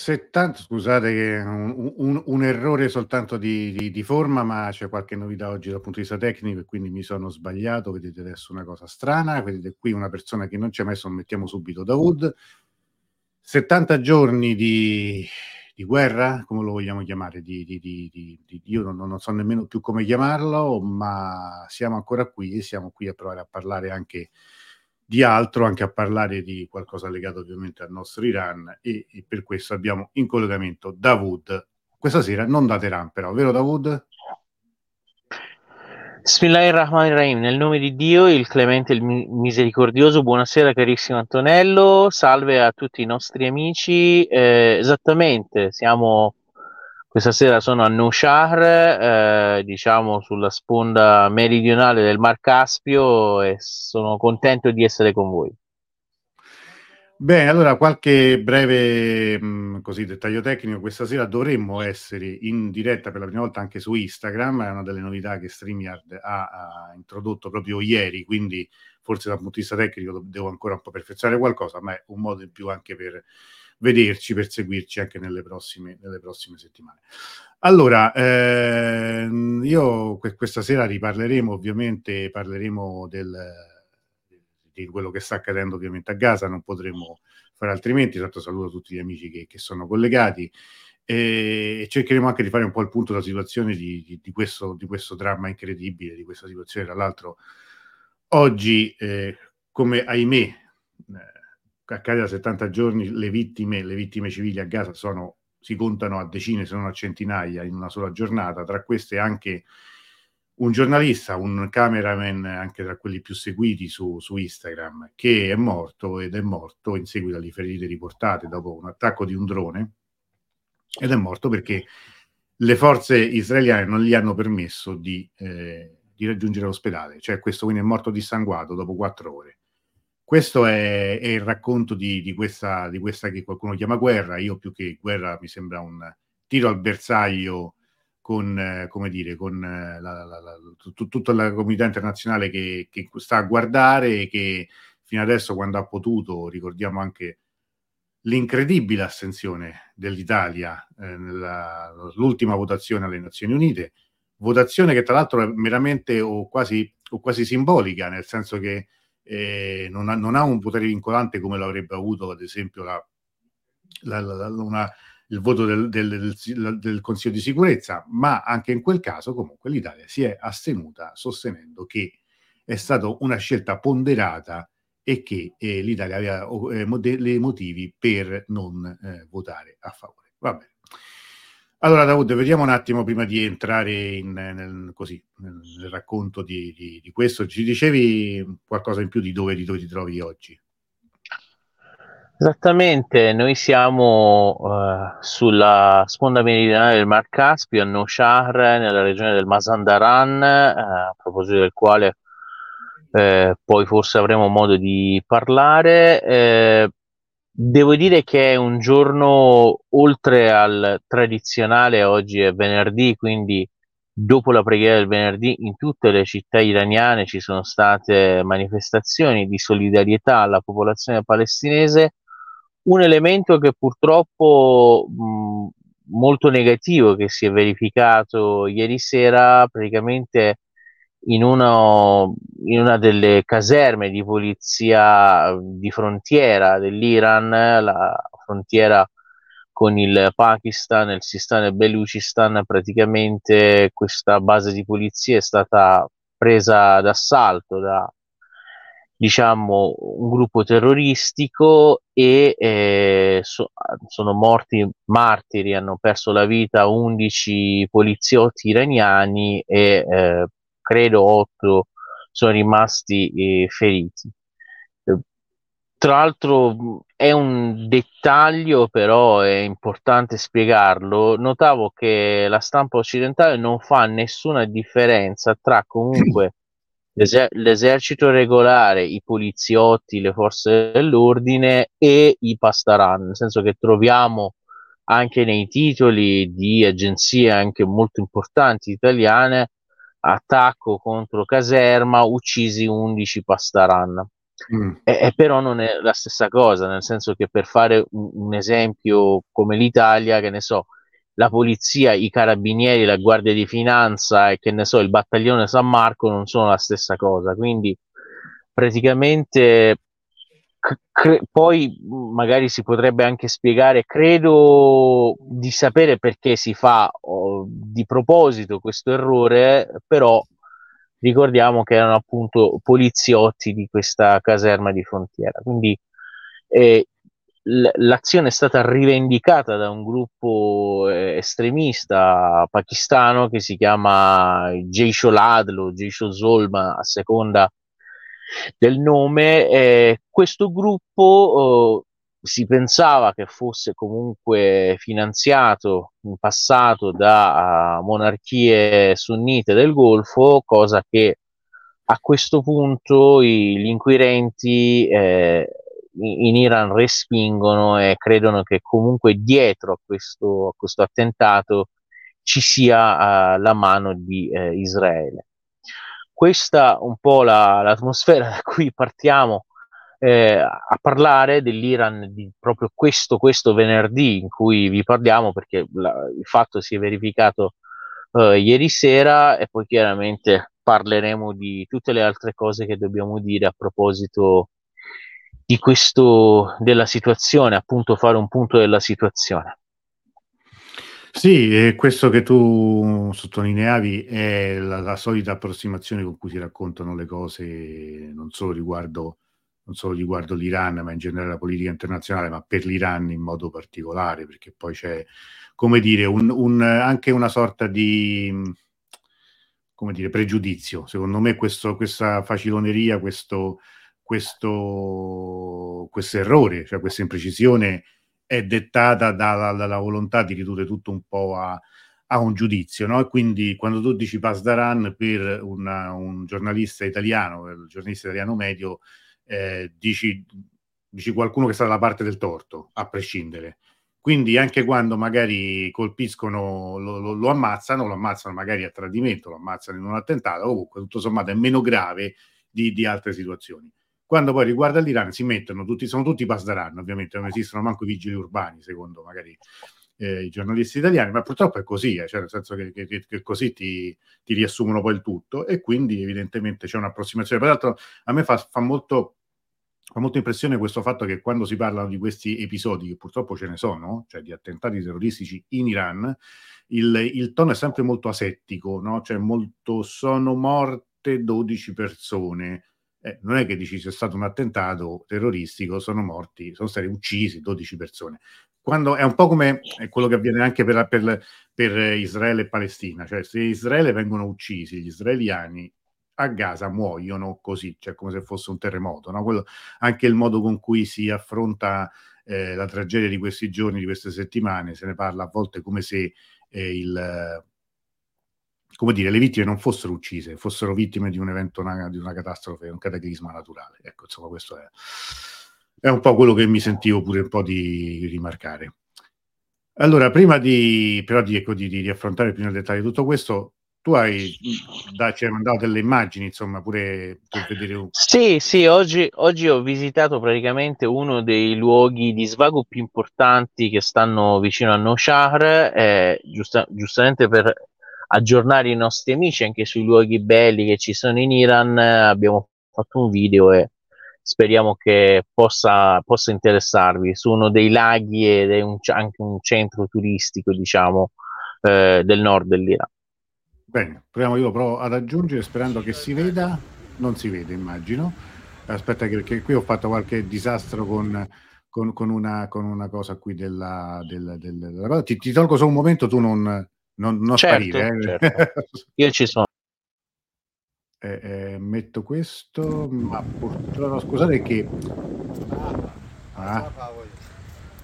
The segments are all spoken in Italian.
70, scusate un, un, un errore soltanto di, di, di, forma, ma c'è qualche novità oggi dal punto di vista tecnico e quindi mi sono sbagliato. Vedete adesso una cosa strana, vedete qui una persona che non c'è messo, mettiamo subito Dawood. 70 giorni di, di guerra, come lo vogliamo chiamare? Io non, non, so nemmeno più come chiamarlo, ma siamo ancora qui e siamo qui a provare a parlare anche altro, anche a parlare di qualcosa legato ovviamente al nostro Iran e, e per questo abbiamo in collegamento Davud. Questa sera non da Teheran però, vero Davud? Bismillahirrahmanirrahim, nel nome di Dio, il clemente e il misericordioso, buonasera carissimo Antonello, salve a tutti i nostri amici, eh, esattamente, siamo questa sera sono a Nushahr, eh, diciamo sulla sponda meridionale del Mar Caspio e sono contento di essere con voi. Bene, allora qualche breve mh, così, dettaglio tecnico. Questa sera dovremmo essere in diretta per la prima volta anche su Instagram, è una delle novità che StreamYard ha, ha introdotto proprio ieri, quindi forse dal punto di vista tecnico devo ancora un po' perfezionare qualcosa, ma è un modo in più anche per vederci, per seguirci anche nelle prossime, nelle prossime settimane. Allora, ehm, io que- questa sera riparleremo, ovviamente parleremo del, di quello che sta accadendo ovviamente a Gaza, non potremo fare altrimenti, tanto saluto tutti gli amici che, che sono collegati e cercheremo anche di fare un po' il punto della situazione di, di, di, questo, di questo, dramma incredibile, di questa situazione. Tra l'altro, oggi, eh, come ahimè, eh, accade da 70 giorni, le vittime, le vittime civili a Gaza sono, si contano a decine, se non a centinaia in una sola giornata, tra queste anche un giornalista, un cameraman, anche tra quelli più seguiti su, su, Instagram, che è morto ed è morto in seguito alle ferite riportate dopo un attacco di un drone. Ed è morto perché le forze israeliane non gli hanno permesso di, eh, di raggiungere l'ospedale, cioè questo quindi è morto dissanguato dopo quattro ore. Questo è, è il racconto di, di, questa, di questa che qualcuno chiama guerra. Io più che guerra mi sembra un tiro al bersaglio con, eh, come dire, con eh, la, la, la, tutta la comunità internazionale che, che, sta a guardare e che fino adesso quando ha potuto, ricordiamo anche l'incredibile astensione dell'Italia eh, nell'ultima votazione alle Nazioni Unite, votazione che tra l'altro è meramente o quasi, o quasi simbolica, nel senso che eh, non, ha, non, ha, un potere vincolante come lo avrebbe avuto ad esempio la, la, la, una, il voto del, del, del, del, Consiglio di sicurezza, ma anche in quel caso comunque l'Italia si è astenuta sostenendo che è stata una scelta ponderata e che eh, l'Italia aveva eh, dei motivi per non eh, votare a favore. Va bene. Allora, Davud, vediamo un attimo prima di entrare in, nel, così, nel, racconto di, di, di, questo. Ci dicevi qualcosa in più di dove, di dove ti trovi oggi? Esattamente, noi siamo uh, sulla sponda meridionale del Mar Caspio, a Noshahr, nella regione del Mazandaran, uh, a proposito del quale eh, poi forse avremo modo di parlare. Devo dire che è un giorno oltre al tradizionale, oggi è venerdì, quindi dopo la preghiera del venerdì in tutte le città iraniane ci sono state manifestazioni di solidarietà alla popolazione palestinese, un elemento che purtroppo mh, molto negativo che si è verificato ieri sera praticamente in, uno, in una delle caserme di polizia di frontiera dell'Iran, la frontiera con il Pakistan, il Sistan e Belucistan, praticamente questa base di polizia è stata presa d'assalto da diciamo un gruppo terroristico e eh, so, sono morti martiri, hanno perso la vita 11 poliziotti iraniani e eh, credo otto sono rimasti eh, feriti. Tra l'altro è un dettaglio, però è importante spiegarlo. Notavo che la stampa occidentale non fa nessuna differenza tra comunque l'eser- l'esercito regolare, i poliziotti, le forze dell'ordine e i pastaran, nel senso che troviamo anche nei titoli di agenzie anche molto importanti italiane attacco contro caserma, uccisi 11 Pastaran. Mm. E, e, però non è la stessa cosa, nel senso che per fare un, un esempio come l'Italia, che ne so, la polizia, i carabinieri, la guardia di finanza e che ne so, il battaglione San Marco non sono la stessa cosa. Quindi praticamente cre- poi magari si potrebbe anche spiegare, credo di sapere perché si fa oh, di proposito questo errore, però ricordiamo che erano appunto poliziotti di questa caserma di frontiera. Quindi eh, l'azione è stata rivendicata da un gruppo eh, estremista pakistano che si chiama Jaisho Ladl o Jaisho Zolma a seconda del nome. Eh, questo gruppo eh, si pensava che fosse comunque finanziato in passato da uh, monarchie sunnite del Golfo, cosa che a questo punto i, gli inquirenti eh, in Iran respingono e credono che comunque dietro a questo, a questo attentato ci sia uh, la mano di uh, Israele. Questa un po' la, l'atmosfera da cui partiamo eh, a parlare dell'Iran di proprio questo, questo venerdì in cui vi parliamo perché la, il fatto si è verificato uh, ieri sera e poi chiaramente parleremo di tutte le altre cose che dobbiamo dire a proposito di questo, della situazione, appunto fare un punto della situazione. Sì, questo che tu sottolineavi è la, la, solita approssimazione con cui si raccontano le cose, non solo, riguardo, non solo riguardo l'Iran, ma in generale la politica internazionale, ma per l'Iran in modo particolare, perché poi c'è, come dire, un, un, anche una sorta di come dire, pregiudizio. Secondo me questo, questa faciloneria, questo, questo errore, cioè questa imprecisione è dettata dalla, dalla, volontà di ridurre tutto un po' a, a un giudizio, no? E quindi quando tu dici Pasdaran per una, un giornalista italiano, il giornalista italiano medio, eh, dici, dici qualcuno che sta dalla parte del torto, a prescindere. Quindi anche quando magari colpiscono, lo, lo, lo, ammazzano, lo ammazzano magari a tradimento, lo ammazzano in un attentato, comunque tutto sommato è meno grave di, di altre situazioni. Quando poi riguarda l'Iran si mettono tutti, sono tutti pasdaran, ovviamente non esistono manco i vigili urbani, secondo magari eh, i giornalisti italiani, ma purtroppo è così, eh, cioè nel senso che, che, che così ti, ti, riassumono poi il tutto e quindi evidentemente c'è un'approssimazione. Peraltro a me fa, fa, molto, fa molto impressione questo fatto che quando si parlano di questi episodi, che purtroppo ce ne sono, cioè di attentati terroristici in Iran, il, il tono è sempre molto asettico, no? cioè molto sono morte 12 persone eh, non è che dici c'è stato un attentato terroristico, sono morti, sono stati uccisi 12 persone. Quando è un po' come quello che avviene anche per, per, per Israele e Palestina, cioè se Israele vengono uccisi, gli israeliani a Gaza muoiono così, cioè come se fosse un terremoto. No? Quello, anche il modo con cui si affronta eh, la tragedia di questi giorni, di queste settimane, se ne parla a volte come se eh, il, come dire, le vittime non fossero uccise, fossero vittime di un evento, una, di una catastrofe, un cataclisma naturale. Ecco, insomma, questo è, è un po' quello che mi sentivo pure un po' di rimarcare. Allora, prima di, però di, ecco, di, di affrontare più nel dettaglio tutto questo, tu hai, da, ci hai mandato delle immagini, insomma, pure per vedere un... Sì, sì, oggi, oggi, ho visitato praticamente uno dei luoghi di svago più importanti che stanno vicino a Noshahr, eh, giusta, giustamente per aggiornare i nostri amici anche sui luoghi belli che ci sono in Iran. Abbiamo fatto un video e speriamo che possa, possa interessarvi. Su uno dei laghi ed è un, anche un centro turistico, diciamo, eh, del nord dell'Iran. Bene, proviamo io provo ad aggiungere sperando che si veda. Non si vede, immagino. Aspetta, che qui ho fatto qualche disastro con, con, con, una, con una, cosa qui della, della, della, della... Ti, ti, tolgo solo un momento, tu non, non, non certo, sparire. Eh. Certo. Io ci sono. Eh, eh, metto questo, ma purtroppo scusate che... Ah.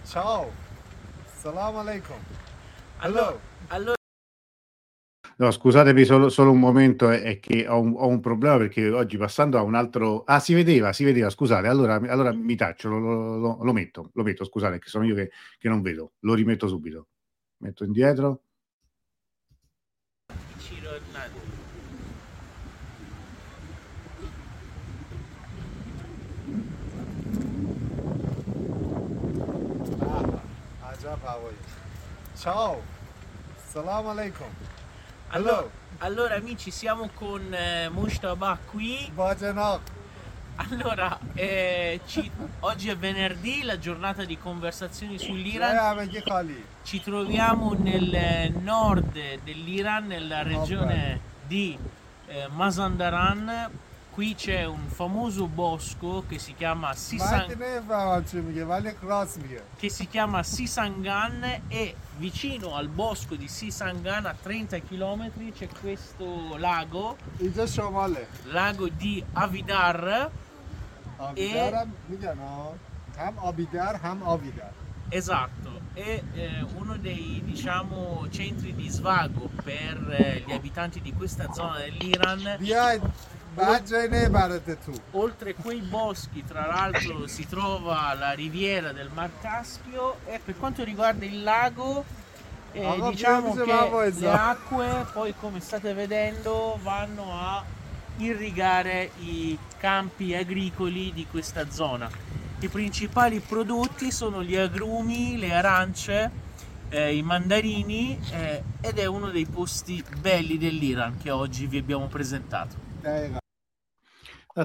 Ciao, salam alaikum. Allora, allora... No, scusatemi solo, solo un momento, è, che ho un, ho un, problema perché oggi passando a un altro... Ah, si vedeva, si vedeva, scusate, allora, allora mi taccio, lo, lo, lo, lo, metto, lo metto, scusate, che sono io che, che non vedo, lo rimetto subito. Metto indietro. Ah, öğretmen. Acaba. Ciao. Salam alaikum. Allora, allora amici, siamo con eh, Mustafa qui. Bacanak. Allora, eh, ci, oggi è venerdì, la giornata di conversazioni sull'Iran. Ci troviamo nel nord dell'Iran, nella regione di eh, Mazandaran, qui c'è un famoso bosco che si chiama Sisan... che si chiama Sisangan e vicino al bosco di Sisangan a 30 km c'è questo lago. Lago di Avidar e... Esatto, è eh, uno dei diciamo, centri di svago per eh, gli abitanti di questa zona dell'Iran. Oltre quei boschi, tra l'altro, si trova la riviera del Mar Caspio. E per quanto riguarda il lago, eh, diciamo che le acque, poi come state vedendo, vanno a irrigare i campi agricoli di questa zona. I principali prodotti sono gli agrumi, le arance, eh, i mandarini eh, ed è uno dei posti belli dell'Iran che oggi vi abbiamo presentato.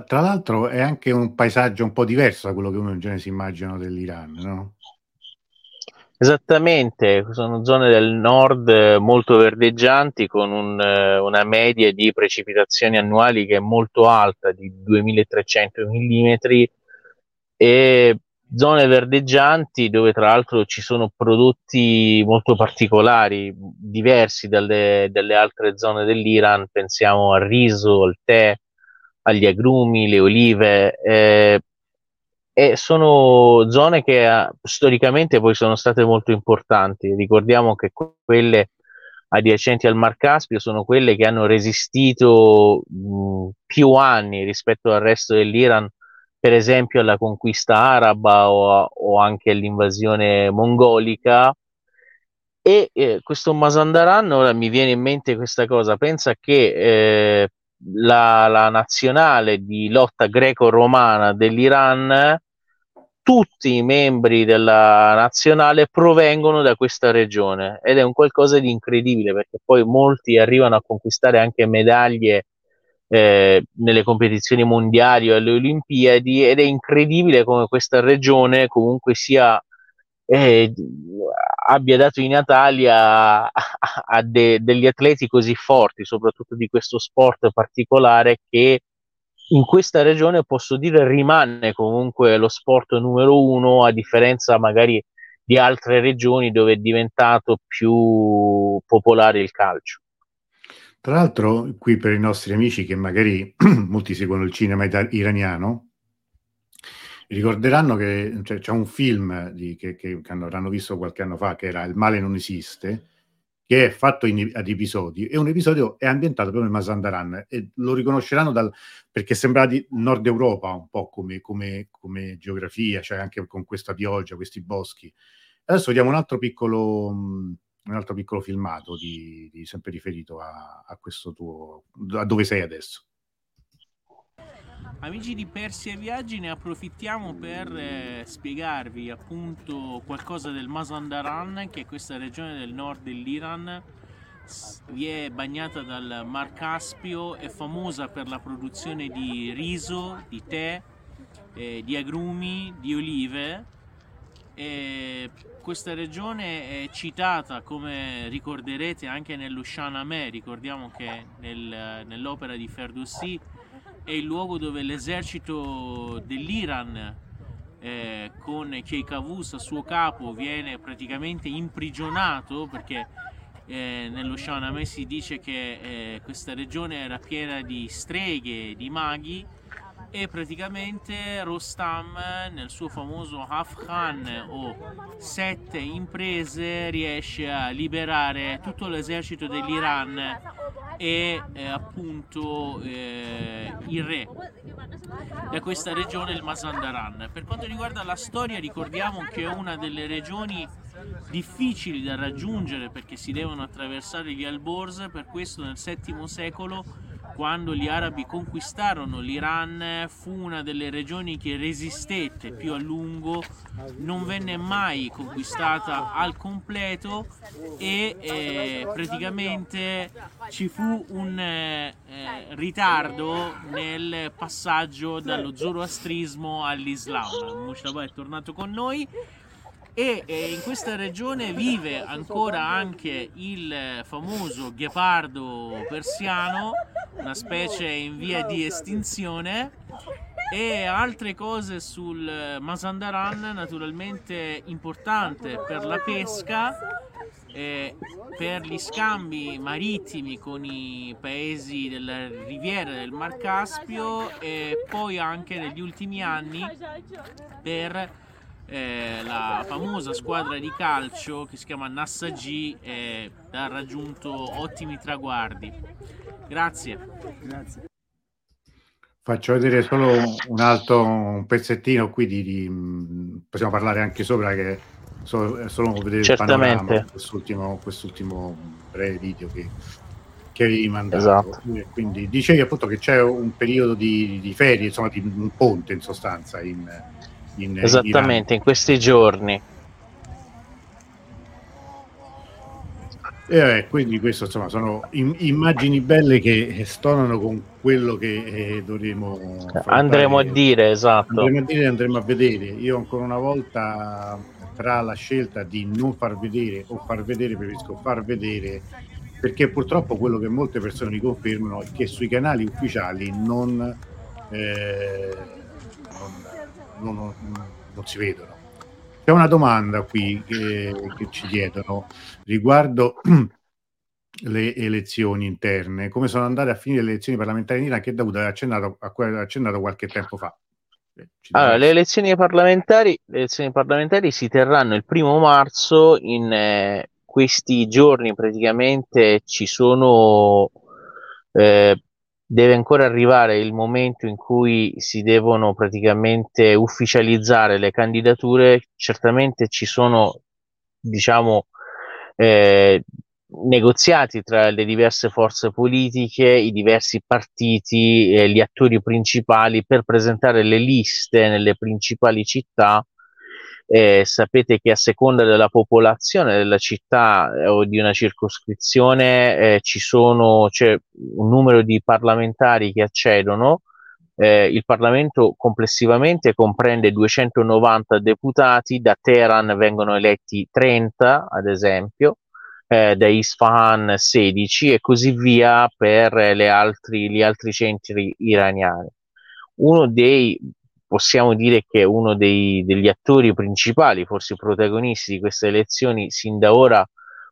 Tra l'altro è anche un paesaggio un po' diverso da quello che uno in genere si immagina dell'Iran, no? Esattamente, sono zone del nord molto verdeggianti con un, una media di precipitazioni annuali che è molto alta, di 2300 mm, e zone verdeggianti dove tra l'altro ci sono prodotti molto particolari, diversi dalle, dalle altre zone dell'Iran, pensiamo al riso, al tè, agli agrumi, le olive, eh, e sono zone che eh, storicamente poi sono state molto importanti. Ricordiamo che quelle adiacenti al Mar Caspio sono quelle che hanno resistito mh, più anni rispetto al resto dell'Iran, per esempio alla conquista araba o, o anche all'invasione mongolica. E eh, questo Masandaran, ora mi viene in mente questa cosa, pensa che eh, la, la nazionale di lotta greco-romana dell'Iran, tutti i membri della nazionale provengono da questa regione ed è un qualcosa di incredibile perché poi molti arrivano a conquistare anche medaglie eh, nelle competizioni mondiali o alle Olimpiadi ed è incredibile come questa regione comunque sia eh, abbia dato i natali a, a, de, degli atleti così forti, soprattutto di questo sport particolare che in questa regione posso dire rimane comunque lo sport numero uno a differenza magari di altre regioni dove è diventato più popolare il calcio. Tra l'altro, qui per i nostri amici che magari molti seguono il cinema iraniano, ricorderanno che cioè, c'è un film di, che, che, che, avranno visto qualche anno fa che era Il male non esiste, che è fatto in, ad episodi e un episodio è ambientato proprio in Mazandaran e lo riconosceranno dal, perché sembra di Nord Europa un po' come, come, come geografia, cioè anche con questa pioggia, questi boschi. Adesso vediamo un altro piccolo, un altro piccolo filmato di, di sempre riferito a, a questo tuo, a dove sei adesso. Amici di Persia Viaggi ne approfittiamo per eh, spiegarvi appunto qualcosa del Mazandaran che è questa regione del nord dell'Iran vi è bagnata dal Mar Caspio, è famosa per la produzione di riso, di tè, eh, di agrumi, di olive. E questa regione è citata, come ricorderete, anche nello Shahnameh. Ricordiamo che nel, nell'opera di Ferdowsi è il luogo dove l'esercito dell'Iran eh, con Keikavus a suo capo viene praticamente imprigionato perché eh, nello Shahnameh si dice che eh, questa regione era piena di streghe, di maghi e praticamente Rostam nel suo famoso Afghan o sette imprese riesce a liberare tutto l'esercito dell'Iran e eh, appunto eh, il re da questa regione il Mazandaran. Per quanto riguarda la storia ricordiamo che è una delle regioni difficili da raggiungere perché si devono attraversare gli Alborz, per questo nel VII secolo quando gli arabi conquistarono l'Iran fu una delle regioni che resistette più a lungo, non venne mai conquistata al completo e eh, praticamente ci fu un eh, ritardo nel passaggio dallo zoroastrismo all'Islam. Mustafa è tornato con noi e eh, in questa regione vive ancora anche il famoso ghepardo persiano, una specie in via di estinzione. E altre cose sul Mazandaran naturalmente importante per la pesca eh, per gli scambi marittimi con i paesi della riviera del Mar Caspio e poi anche negli ultimi anni per eh, la famosa squadra di calcio che si chiama Nassa G eh, ha raggiunto ottimi traguardi. Grazie. Grazie. Faccio vedere solo un altro un pezzettino qui di, di possiamo parlare anche sopra che solo, solo vedere Certamente. il panorama, quest'ultimo, quest'ultimo breve video che, che avevi mandato. Esatto. Quindi dicevi appunto che c'è un periodo di, di ferie, insomma di un ponte in sostanza in, in Esattamente, in, in questi giorni. E eh, quindi questo insomma sono im- immagini belle che stonano con quello che eh, dovremo andremo a dire esatto. Andremo a dire andremo a vedere. Io ancora una volta tra la scelta di non far vedere o far vedere preferisco far vedere perché purtroppo quello che molte persone mi confermano è che sui canali ufficiali non eh, non, non, non si vedono. C'è una domanda qui che, che ci chiedono riguardo le elezioni interne, come sono andate a finire le elezioni parlamentari in Iran che Davuto ha accennato, accennato qualche tempo fa. Eh, allora, le elezioni, parlamentari, le elezioni parlamentari si terranno il primo marzo, in eh, questi giorni praticamente ci sono eh, deve ancora arrivare il momento in cui si devono praticamente ufficializzare le candidature. Certamente ci sono, diciamo, eh, negoziati tra le diverse forze politiche, i diversi partiti, eh, gli attori principali per presentare le liste nelle principali città eh, sapete che a seconda della popolazione della città eh, o di una circoscrizione eh, ci sono, c'è un numero di parlamentari che accedono. Eh, il Parlamento complessivamente comprende 290 deputati, da Teheran vengono eletti 30 ad esempio, eh, da Isfahan 16 e così via per altri, gli altri centri iraniani. Uno dei possiamo dire che uno dei, degli attori principali, forse protagonisti di queste elezioni, sin da ora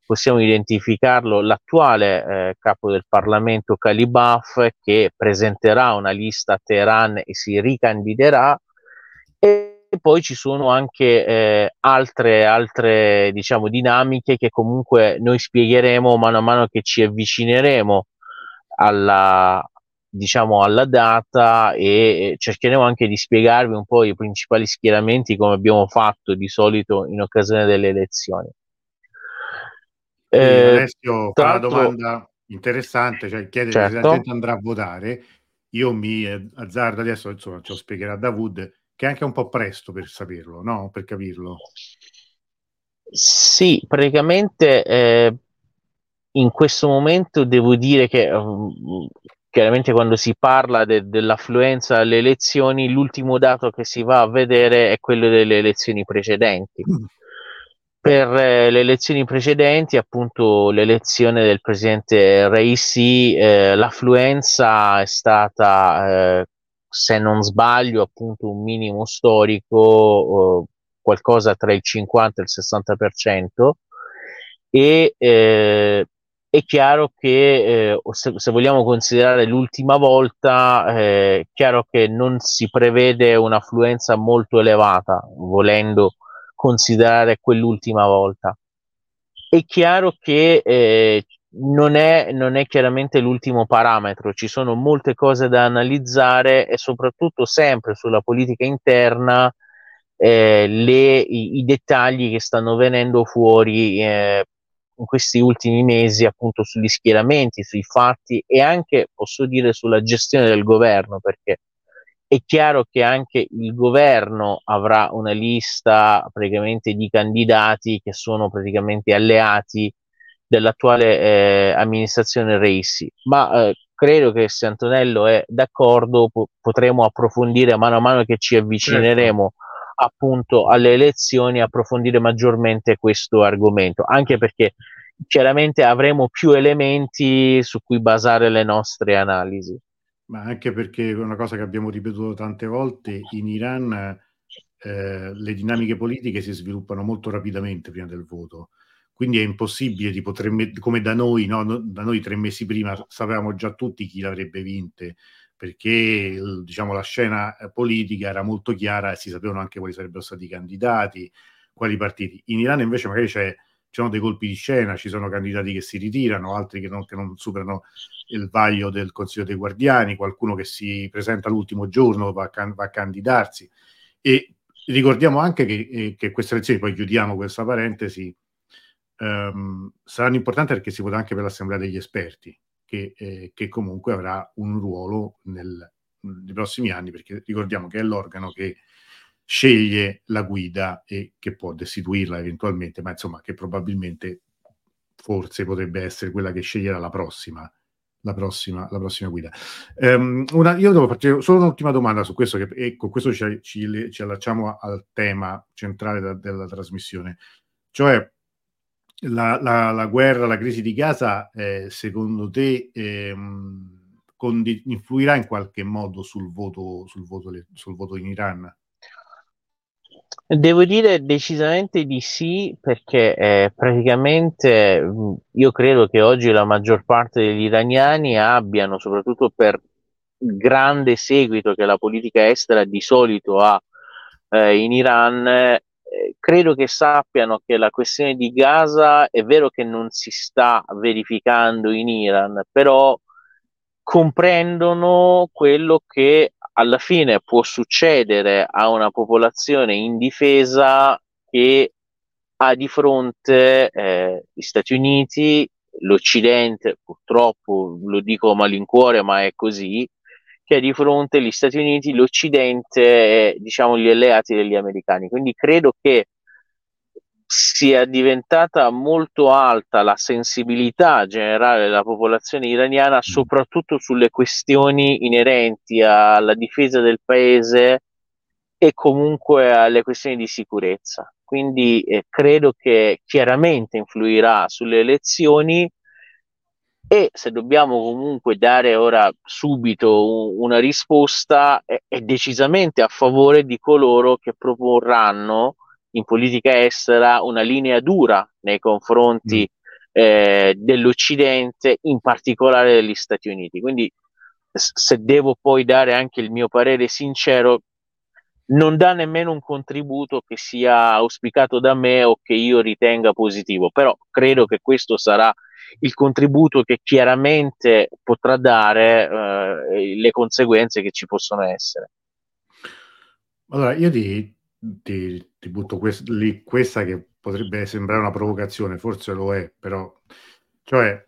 possiamo identificarlo l'attuale eh, capo del Parlamento Kalibaf che presenterà una lista a Teheran e si ricandiderà. E poi ci sono anche eh, altre, altre diciamo, dinamiche che comunque noi spiegheremo mano a mano che ci avvicineremo alla, diciamo alla data e cercheremo anche di spiegarvi un po' i principali schieramenti come abbiamo fatto di solito in occasione delle elezioni. Eh, Alessio fa una domanda interessante, cioè chiede certo. se la gente andrà a votare. Io mi azzardo adesso, insomma, ce lo spiegherà Davud, che è anche un po' presto per saperlo, no? Per capirlo. Sì, praticamente eh, in questo momento devo dire che um, chiaramente quando si parla de- dell'affluenza alle elezioni, l'ultimo dato che si va a vedere è quello delle elezioni precedenti. Mm. Per eh, le elezioni precedenti, appunto l'elezione del presidente Raisi, eh, l'affluenza è stata, eh, se non sbaglio, appunto un minimo storico, qualcosa tra il 50 e il 60%, e eh, è chiaro che eh, se, se, vogliamo considerare l'ultima volta, è eh, chiaro che non si prevede un'affluenza molto elevata, volendo considerare quell'ultima volta. È chiaro che eh, non, è, non è chiaramente l'ultimo parametro, ci sono molte cose da analizzare e soprattutto sempre sulla politica interna eh, le, i, i, dettagli che stanno venendo fuori eh, in questi ultimi mesi appunto sugli schieramenti, sui fatti e anche posso dire sulla gestione del governo perché è chiaro che anche il governo avrà una lista praticamente di candidati che sono praticamente alleati dell'attuale eh, amministrazione Reissi, ma eh, credo che se Antonello è d'accordo po- potremo approfondire mano a mano che ci avvicineremo certo appunto alle elezioni approfondire maggiormente questo argomento, anche perché chiaramente avremo più elementi su cui basare le nostre analisi. Ma anche perché una cosa che abbiamo ripetuto tante volte, in Iran eh, le dinamiche politiche si sviluppano molto rapidamente prima del voto. Quindi è impossibile, tipo me- come da noi, no? da noi tre mesi prima sapevamo già tutti chi l'avrebbe vinte, perché diciamo, la scena eh, politica era molto chiara e si sapevano anche quali sarebbero stati i candidati, quali partiti. In Iran invece magari c'è, ci sono dei colpi di scena, ci sono candidati che si ritirano, altri che non, che non superano il vaglio del Consiglio dei Guardiani, qualcuno che si presenta l'ultimo giorno va a, va a candidarsi. E ricordiamo anche che, eh, che, queste elezioni, poi chiudiamo questa parentesi, ehm, saranno importanti perché si vota anche per l'Assemblea degli esperti che, eh, che comunque avrà un ruolo nel, nei prossimi anni, perché ricordiamo che è l'organo che sceglie la guida e che può destituirla eventualmente, ma insomma che probabilmente forse potrebbe essere quella che sceglierà la prossima, la prossima, la prossima guida. Um, una, io devo partire solo un'ultima domanda su questo, che, e con questo ci, ci, ci allacciamo al tema centrale da, della trasmissione, cioè la, la, la, guerra, la crisi di Gaza, eh, secondo te ehm, condi- influirà in qualche modo sul voto, sul voto, sul voto in Iran? Devo dire decisamente di sì, perché eh, praticamente io credo che oggi la maggior parte degli iraniani abbiano, soprattutto per il grande seguito che la politica estera di solito ha eh, in Iran, credo che sappiano che la questione di Gaza è vero che non si sta verificando in Iran, però comprendono quello che alla fine può succedere a una popolazione indifesa che ha di fronte eh, gli Stati Uniti, l'Occidente, purtroppo lo dico a malincuore, ma è così, che ha di fronte gli Stati Uniti, l'Occidente e diciamo gli alleati degli americani. Quindi credo che sia diventata molto alta la sensibilità generale della popolazione iraniana, mm. soprattutto sulle questioni inerenti alla difesa del paese e comunque alle questioni di sicurezza. Quindi eh, credo che chiaramente influirà sulle elezioni e se dobbiamo comunque dare ora subito una risposta è, è decisamente a favore di coloro che proporranno in politica estera una linea dura nei confronti mm. eh, dell'Occidente, in particolare degli Stati Uniti. Quindi se devo poi dare anche il mio parere sincero, non dà nemmeno un contributo che sia auspicato da me o che io ritenga positivo, però credo che questo sarà il contributo che chiaramente potrà dare eh, le conseguenze che ci possono essere. Allora, io ti, ti, ti butto quest- lì questa che potrebbe sembrare una provocazione, forse lo è, però, cioè,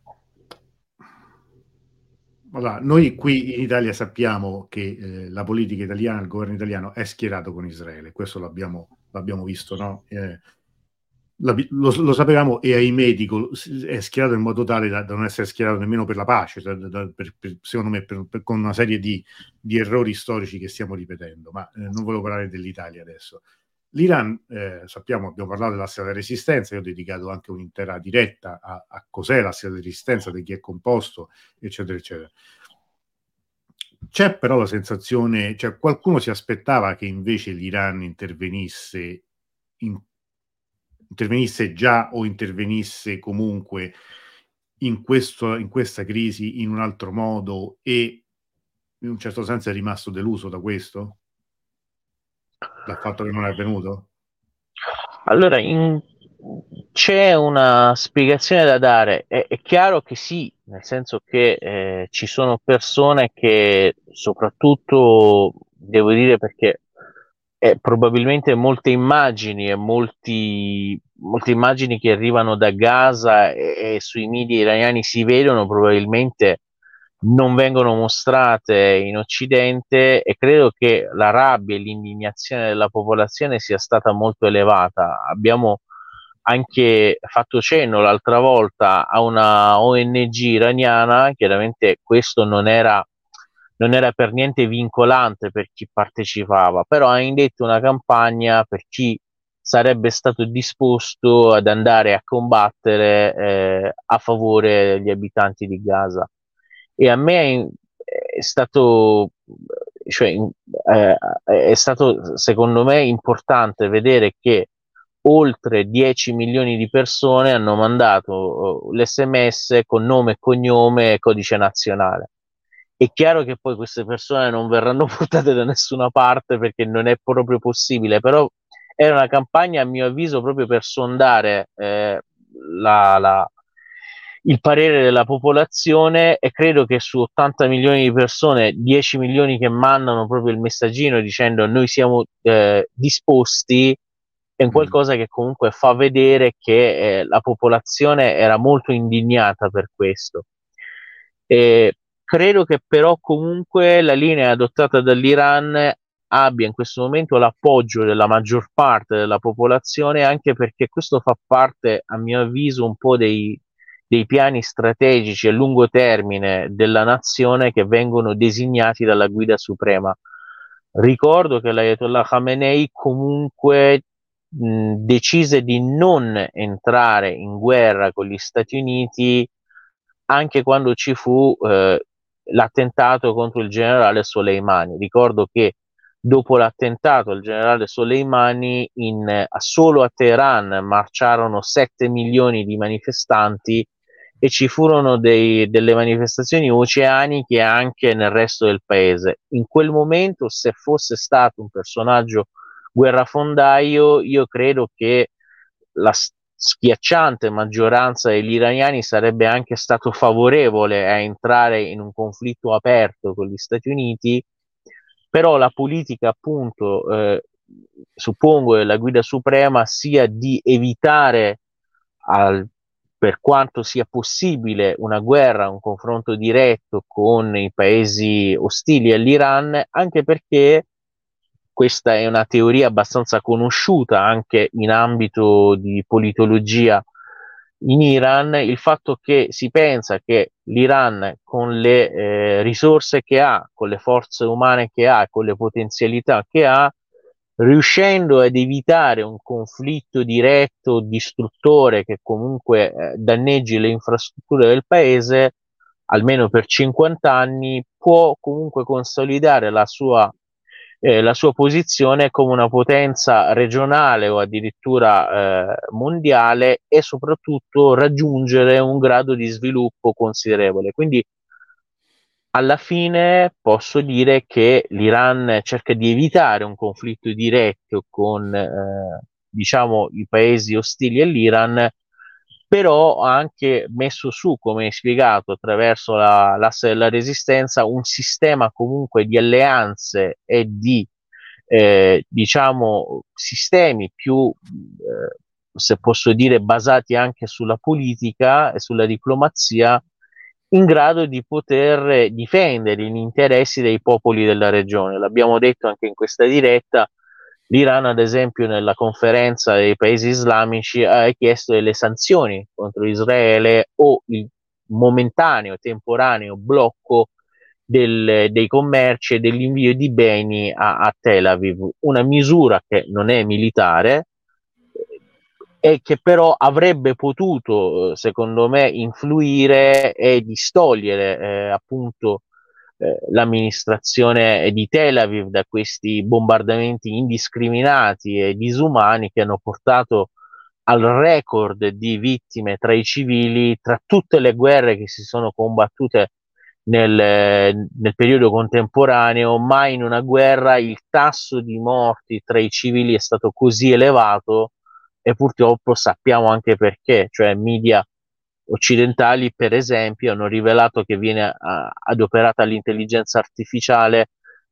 allora, noi qui in Italia sappiamo che eh, la politica italiana, il governo italiano è schierato con Israele, questo l'abbiamo, l'abbiamo visto, no? Eh, lo, lo, sapevamo e ai medici è schierato in modo tale da, da, non essere schierato nemmeno per la pace, da, da, per, per, secondo me per, con una serie di, di, errori storici che stiamo ripetendo, ma eh, non volevo parlare dell'Italia adesso. L'Iran, eh, sappiamo, abbiamo parlato della strada della resistenza, io ho dedicato anche un'intera diretta a, a cos'è la strada della resistenza, di chi è composto, eccetera, eccetera. C'è però la sensazione, cioè qualcuno si aspettava che invece l'Iran intervenisse in intervenisse già o intervenisse comunque in, questo, in questa crisi in un altro modo e in un certo senso è rimasto deluso da questo? Dal fatto che non è avvenuto? Allora, in... c'è una spiegazione da dare. È, è, chiaro che sì, nel senso che eh, ci sono persone che soprattutto, devo dire perché eh, probabilmente molte immagini e molti, molte immagini che arrivano da Gaza e, e sui media iraniani si vedono probabilmente non vengono mostrate in Occidente e credo che la rabbia e l'indignazione della popolazione sia stata molto elevata. Abbiamo anche fatto cenno l'altra volta a una ONG iraniana, chiaramente questo non era, non era per niente vincolante per chi partecipava, però ha indetto una campagna per chi sarebbe stato disposto ad andare a combattere eh, a favore degli abitanti di Gaza. E a me è stato, cioè, eh, è stato secondo me importante vedere che oltre 10 milioni di persone hanno mandato uh, l'SMS con nome e cognome e codice nazionale. È chiaro che poi queste persone non verranno portate da nessuna parte perché non è proprio possibile, però era una campagna a mio avviso proprio per sondare eh, la, la, il parere della popolazione e credo che su 80 milioni di persone 10 milioni che mandano proprio il messaggino dicendo noi siamo eh, disposti è un mm. qualcosa che comunque fa vedere che eh, la popolazione era molto indignata per questo. E credo che però comunque la linea adottata dall'Iran abbia in questo momento l'appoggio della maggior parte della popolazione, anche perché questo fa parte, a mio avviso, un po' dei, dei piani strategici a lungo termine della nazione che vengono designati dalla guida suprema. Ricordo che l'Ayatollah Khamenei comunque mh, decise di non entrare in guerra con gli Stati Uniti anche quando ci fu eh, l'attentato contro il generale Soleimani. Ricordo che dopo l'attentato al generale Soleimani, in, solo a Teheran marciarono 7 milioni di manifestanti e ci furono dei, delle manifestazioni oceaniche anche nel resto del paese. In quel momento, se fosse stato un personaggio guerrafondaio, io credo che la schiacciante maggioranza degli iraniani sarebbe anche stato favorevole a entrare in un conflitto aperto con gli Stati Uniti, però la politica appunto, eh, suppongo, la guida suprema sia di evitare al, per quanto sia possibile una guerra, un confronto diretto con i paesi ostili all'Iran, anche perché questa è una teoria abbastanza conosciuta anche in ambito di politologia in Iran, il fatto che si pensa che l'Iran con le eh, risorse che ha, con le forze umane che ha, con le potenzialità che ha, riuscendo ad evitare un conflitto diretto, distruttore che comunque eh, danneggi le infrastrutture del paese, almeno per 50 anni, può comunque consolidare la sua eh, la sua posizione come una potenza regionale o addirittura eh, mondiale e soprattutto raggiungere un grado di sviluppo considerevole. Quindi alla fine posso dire che l'Iran cerca di evitare un conflitto diretto con eh, diciamo i paesi ostili all'Iran però ha anche messo su, come hai spiegato, attraverso la, la, la resistenza, un sistema comunque di alleanze e di, eh, diciamo, sistemi più, eh, se posso dire, basati anche sulla politica e sulla diplomazia, in grado di poter difendere gli interessi dei popoli della regione. L'abbiamo detto anche in questa diretta, L'Iran, ad esempio, nella conferenza dei paesi islamici ha chiesto delle sanzioni contro Israele o il momentaneo, temporaneo blocco del, dei commerci e dell'invio di beni a, a, Tel Aviv, una misura che non è militare e che però avrebbe potuto, secondo me, influire e distogliere eh, appunto eh, l'amministrazione di Tel Aviv da questi bombardamenti indiscriminati e disumani che hanno portato al record di vittime tra i civili, tra tutte le guerre che si sono combattute nel, nel, periodo contemporaneo, mai in una guerra il tasso di morti tra i civili è stato così elevato e purtroppo sappiamo anche perché, cioè media occidentali, per esempio, hanno rivelato che viene uh, adoperata l'intelligenza artificiale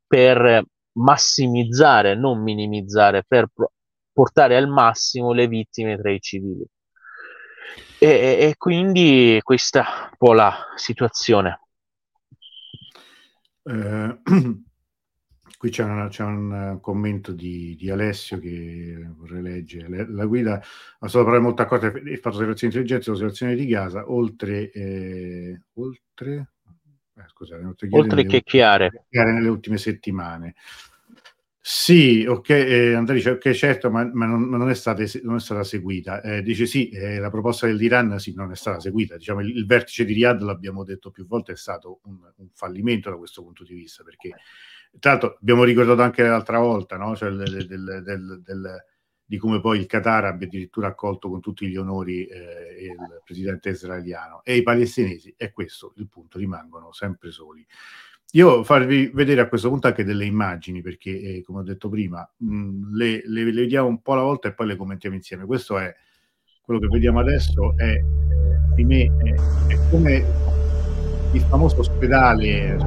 per massimizzare, non minimizzare, per pro- portare al massimo le vittime tra i civili. E, e quindi questa è un po' la situazione. Eh, qui c'è, una, c'è, un commento di, di, Alessio che vorrei leggere. La guida ha solo molto accorte e fatto osservazioni intelligenti sull'osservazione di Gaza, oltre, eh, oltre, eh, scusate, oltre, oltre che chiare. chiare nelle ultime settimane. Sì, ok, eh, Andrea dice ok, certo, ma, ma, non, non, è stata, non, è stata, seguita. Eh, dice sì, eh, la proposta dell'Iran sì, non è stata seguita. Diciamo, il, il, vertice di Riyadh, l'abbiamo detto più volte, è stato un, un, fallimento da questo punto di vista, perché tra l'altro abbiamo ricordato anche l'altra volta, no? cioè, del, del, del, di come poi il Qatar abbia addirittura accolto con tutti gli onori eh, il presidente israeliano e i palestinesi, e questo il punto, rimangono sempre soli. Io farvi vedere a questo punto anche delle immagini perché, eh, come ho detto prima, mh, le, le, le, vediamo un po' alla volta e poi le commentiamo insieme. Questo è quello che vediamo adesso, è, di me, è, è come il famoso ospedale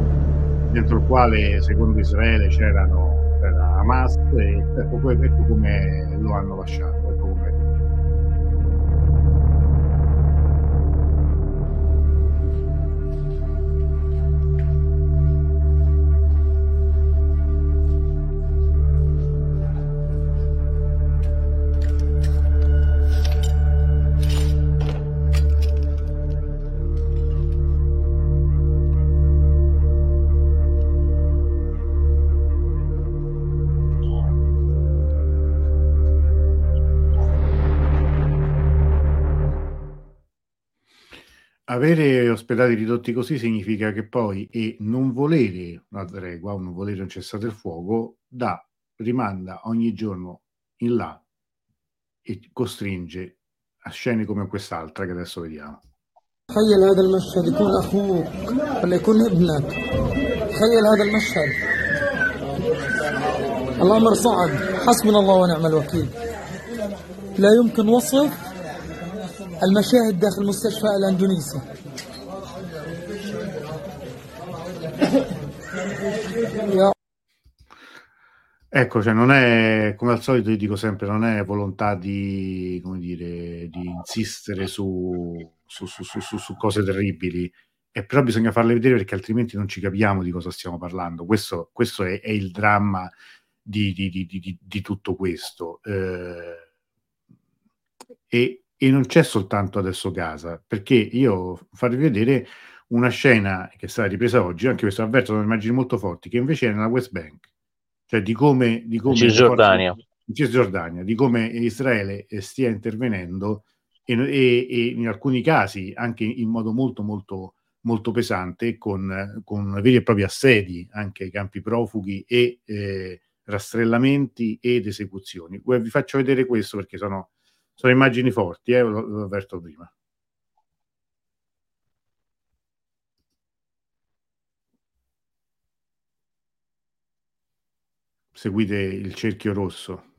dentro il quale, secondo Israele, c'erano, c'era Hamas e ecco, ecco come lo hanno lasciato. avere ospedali ridotti così significa che poi e non volere una tregua o non volere un cessate il fuoco da rimanda ogni giorno in là e costringe a scene come quest'altra che adesso vediamo. تخيل هذا المشهد يكون اخوك ولا يكون ابنك تخيل هذا المشهد الامر صعب حسبنا الله ونعم الوكيل لا يمكن وصف المشاهد داخل مستشفى الاندونيسي Ecco, cioè non è, come al solito io dico sempre, non è volontà di, come dire, di insistere su, su, su, su, cose terribili, e però bisogna farle vedere perché altrimenti non ci capiamo di cosa stiamo parlando. Questo, questo è, è, il dramma di, di, di, di tutto questo. Eh, e e non c'è soltanto adesso Gaza, perché io farvi vedere una scena che è stata ripresa oggi, anche questo avverto sono immagini molto forti, che invece è nella West Bank, cioè di come... Di come Cisgiordania. Cisgiordania, di come Israele stia intervenendo e, e, e, in alcuni casi anche in modo molto molto molto pesante con, con veri e propri assedi anche ai campi profughi e eh, rastrellamenti ed esecuzioni. Vi faccio vedere questo perché sono sono immagini forti, eh, lo, lo avverto prima. Seguite il cerchio rosso.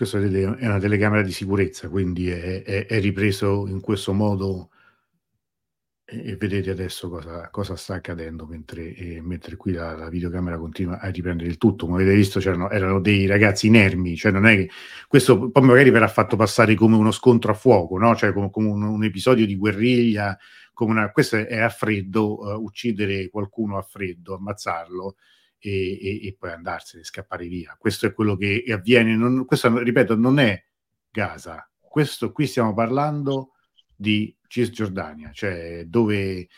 Questa è una telecamera di sicurezza, quindi è, è, è ripreso in questo modo e, e vedete adesso cosa, cosa, sta accadendo mentre, eh, mentre qui la, la, videocamera continua a riprendere il tutto. Come avete visto erano dei ragazzi inermi, cioè non è che questo poi magari verrà fatto passare come uno scontro a fuoco, no? cioè come, come un, un, episodio di guerriglia, una, questo è a freddo, uh, uccidere qualcuno a freddo, ammazzarlo e, e, e, poi andarsene, scappare via. Questo è quello che avviene. Non, questo, ripeto, non è Gaza. Questo qui stiamo parlando di Cisgiordania, cioè dove,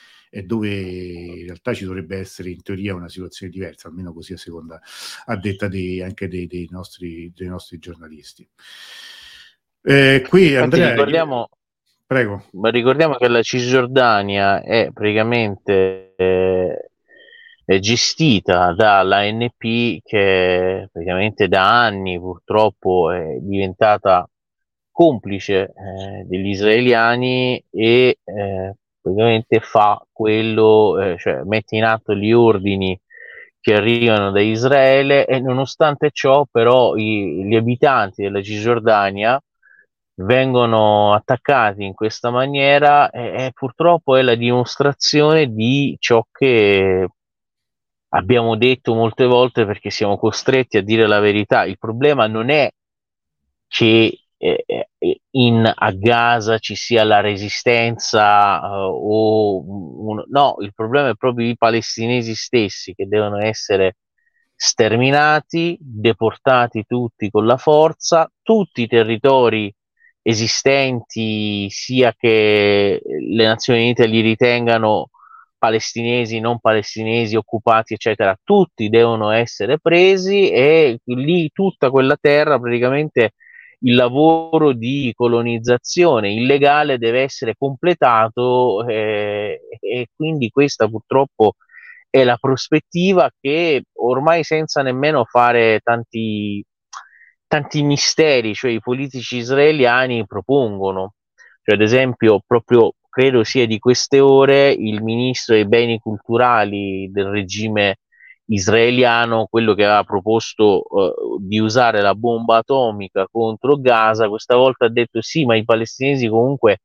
dove in realtà ci dovrebbe essere in teoria una situazione diversa, almeno così a seconda, a detta dei, anche dei, dei, nostri, dei nostri giornalisti. Eh, qui Andrea, ricordiamo, prego. ricordiamo che la Cisgiordania è praticamente eh, gestita dall'ANP che praticamente da anni purtroppo è diventata complice eh, degli israeliani e eh, praticamente fa quello, eh, cioè mette in atto gli ordini che arrivano da Israele e nonostante ciò però i, gli abitanti della Cisgiordania vengono attaccati in questa maniera e, e purtroppo è la dimostrazione di ciò che abbiamo detto molte volte perché siamo costretti a dire la verità. Il problema non è che eh, eh in, a Gaza ci sia la resistenza uh, o un, no, il problema è proprio i palestinesi stessi che devono essere sterminati, deportati tutti con la forza, tutti i territori esistenti, sia che le Nazioni Unite li ritengano palestinesi, non palestinesi, occupati, eccetera, tutti devono essere presi e lì tutta quella terra praticamente il lavoro di colonizzazione illegale deve essere completato eh, e quindi questa purtroppo è la prospettiva che ormai senza nemmeno fare tanti, tanti misteri, cioè i politici israeliani propongono. Cioè, ad esempio, proprio credo sia di queste ore il ministro dei beni culturali del regime israeliano, quello che aveva proposto uh, di usare la bomba atomica contro Gaza, questa volta ha detto sì, ma i palestinesi comunque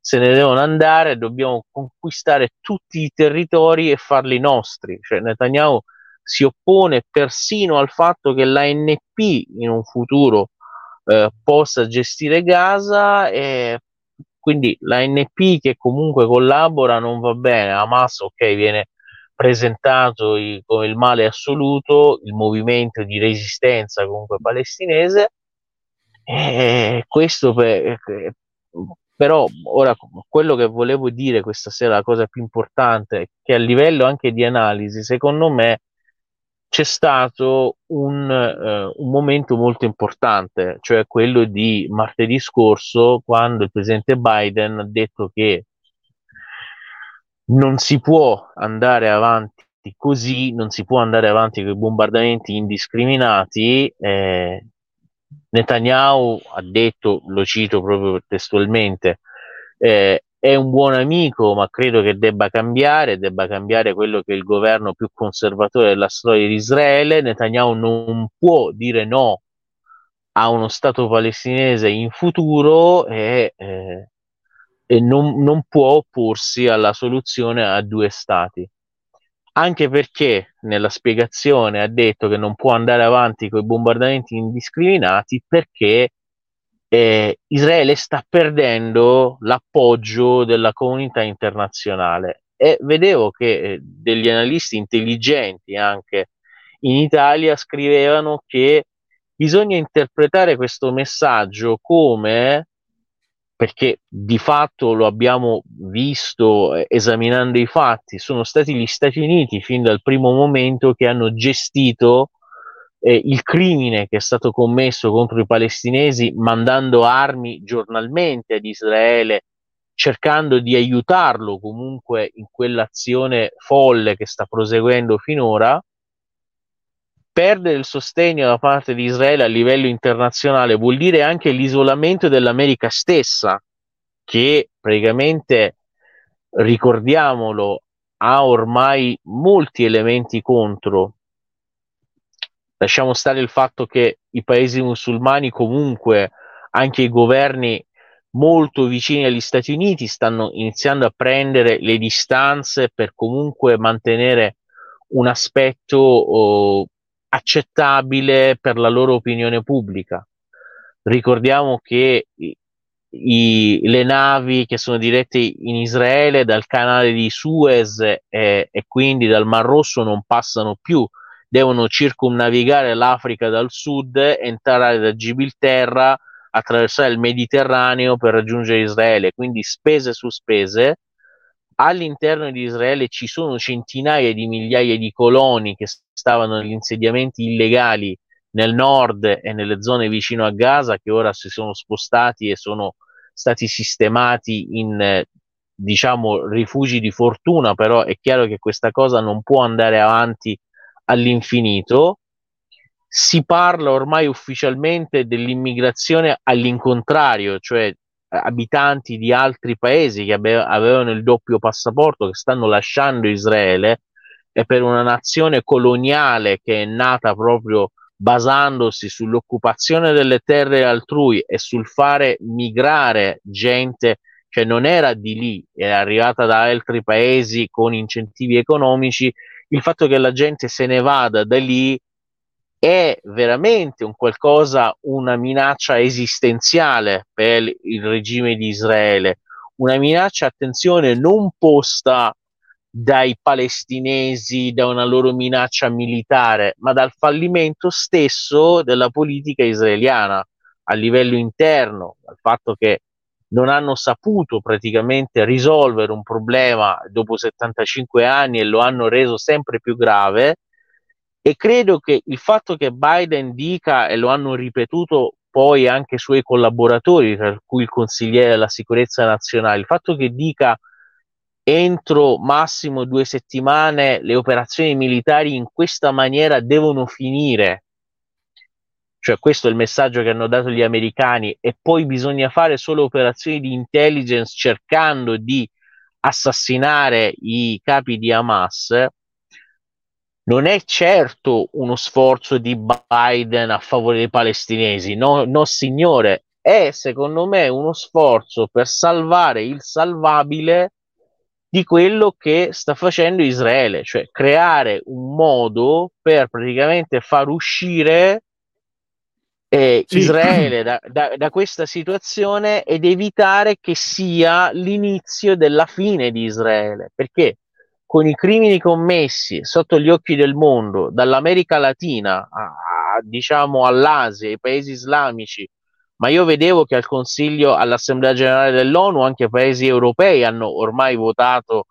se ne devono andare, dobbiamo conquistare tutti i territori e farli nostri. Cioè, Netanyahu si oppone persino al fatto che l'ANP in un futuro eh, possa gestire Gaza e quindi l'ANP che comunque collabora non va bene, Hamas ok viene presentato il, come il male assoluto, il movimento di resistenza comunque palestinese. E questo per, però ora quello che volevo dire questa sera, la cosa più importante, che a livello anche di analisi, secondo me c'è stato un, eh, un momento molto importante, cioè quello di martedì scorso, quando il presidente Biden ha detto che non si può andare avanti così, non si può andare avanti con i bombardamenti indiscriminati. Eh, Netanyahu ha detto, lo cito proprio testualmente, eh, è un buon amico, ma credo che debba cambiare, debba cambiare quello che è il governo più conservatore della storia di Israele. Netanyahu non può dire no a uno Stato palestinese in futuro e eh, e non, non può opporsi alla soluzione a due stati. Anche perché nella spiegazione ha detto che non può andare avanti con i bombardamenti indiscriminati perché eh, Israele sta perdendo l'appoggio della comunità internazionale. E vedevo che eh, degli analisti intelligenti anche in Italia scrivevano che bisogna interpretare questo messaggio come perché di fatto lo abbiamo visto eh, esaminando i fatti, sono stati gli Stati Uniti fin dal primo momento che hanno gestito eh, il crimine che è stato commesso contro i palestinesi mandando armi giornalmente ad Israele, cercando di aiutarlo comunque in quell'azione folle che sta proseguendo finora perdere il sostegno da parte di Israele a livello internazionale vuol dire anche l'isolamento dell'America stessa, che praticamente, ricordiamolo, ha ormai molti elementi contro. Lasciamo stare il fatto che i paesi musulmani comunque, anche i governi molto vicini agli Stati Uniti, stanno iniziando a prendere le distanze per comunque mantenere un aspetto oh, accettabile per la loro opinione pubblica. Ricordiamo che i, le navi che sono dirette in Israele dal canale di Suez e, e quindi dal Mar Rosso non passano più, devono circumnavigare l'Africa dal sud, entrare da Gibilterra, attraversare il Mediterraneo per raggiungere Israele, quindi spese su spese all'interno di Israele ci sono centinaia di migliaia di coloni che stavano negli insediamenti illegali nel nord e nelle zone vicino a Gaza che ora si sono spostati e sono stati sistemati in diciamo rifugi di fortuna, però è chiaro che questa cosa non può andare avanti all'infinito. Si parla ormai ufficialmente dell'immigrazione all'incontrario, cioè abitanti di altri paesi che ave- avevano il doppio passaporto, che stanno lasciando Israele, e per una nazione coloniale che è nata proprio basandosi sull'occupazione delle terre altrui e sul fare migrare gente cioè non era di lì, era arrivata da altri paesi con incentivi economici, il fatto che la gente se ne vada da lì è veramente un qualcosa, una minaccia esistenziale per il regime di Israele, una minaccia, attenzione, non posta dai palestinesi, da una loro minaccia militare, ma dal fallimento stesso della politica israeliana a livello interno, dal fatto che non hanno saputo praticamente risolvere un problema dopo 75 anni e lo hanno reso sempre più grave. E credo che il fatto che Biden dica e lo hanno ripetuto poi anche i suoi collaboratori, tra cui il consigliere della sicurezza nazionale, il fatto che dica entro massimo due settimane le operazioni militari in questa maniera devono finire cioè questo è il messaggio che hanno dato gli americani e poi bisogna fare solo operazioni di intelligence cercando di assassinare i capi di Hamas, non è certo uno sforzo di Biden a favore dei palestinesi, no, no signore, è secondo me uno sforzo per salvare il salvabile di quello che sta facendo Israele, cioè creare un modo per praticamente far uscire eh, sì. Israele da, da, da, questa situazione ed evitare che sia l'inizio della fine di Israele, perché con i crimini commessi sotto gli occhi del mondo, dall'America Latina a, a, diciamo all'Asia, ai paesi islamici, ma io vedevo che al Consiglio, all'Assemblea Generale dell'ONU, anche paesi europei hanno ormai votato,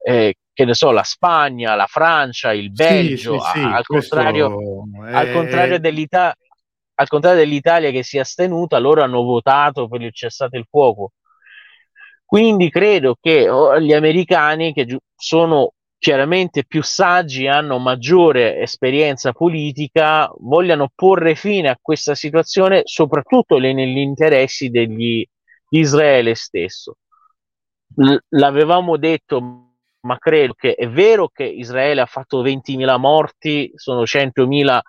eh, che ne so, la Spagna, la Francia, il Belgio, sì, sì, al, contrario, è... al contrario dell'Italia al contrario dell'Italia che si è astenuta, loro hanno votato per il cessate il fuoco. Quindi credo che oh, gli americani, che sono chiaramente più saggi, hanno maggiore esperienza politica, vogliano porre fine a questa situazione, soprattutto negli interessi degli, di Israele stesso. L- l'avevamo detto, ma credo che è vero che Israele ha fatto 20.000 morti, sono 100.000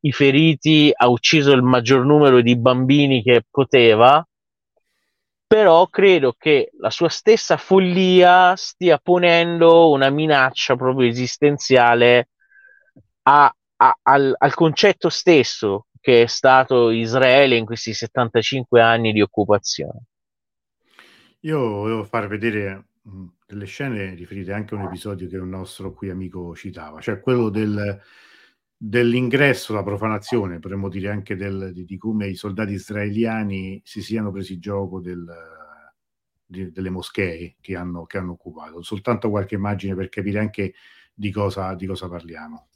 i feriti, ha ucciso il maggior numero di bambini che poteva, però credo che la sua stessa follia stia ponendo una minaccia proprio esistenziale a, a, al, al concetto stesso che è stato Israele in questi 75 anni di occupazione. Io volevo far vedere delle scene riferite anche a un episodio che un nostro qui amico citava, cioè quello del, dell'ingresso, la profanazione, potremmo dire anche del, di, di, come i soldati israeliani si siano presi gioco del, di, delle moschee che hanno, che hanno, occupato. Soltanto qualche immagine per capire anche di cosa, di cosa parliamo.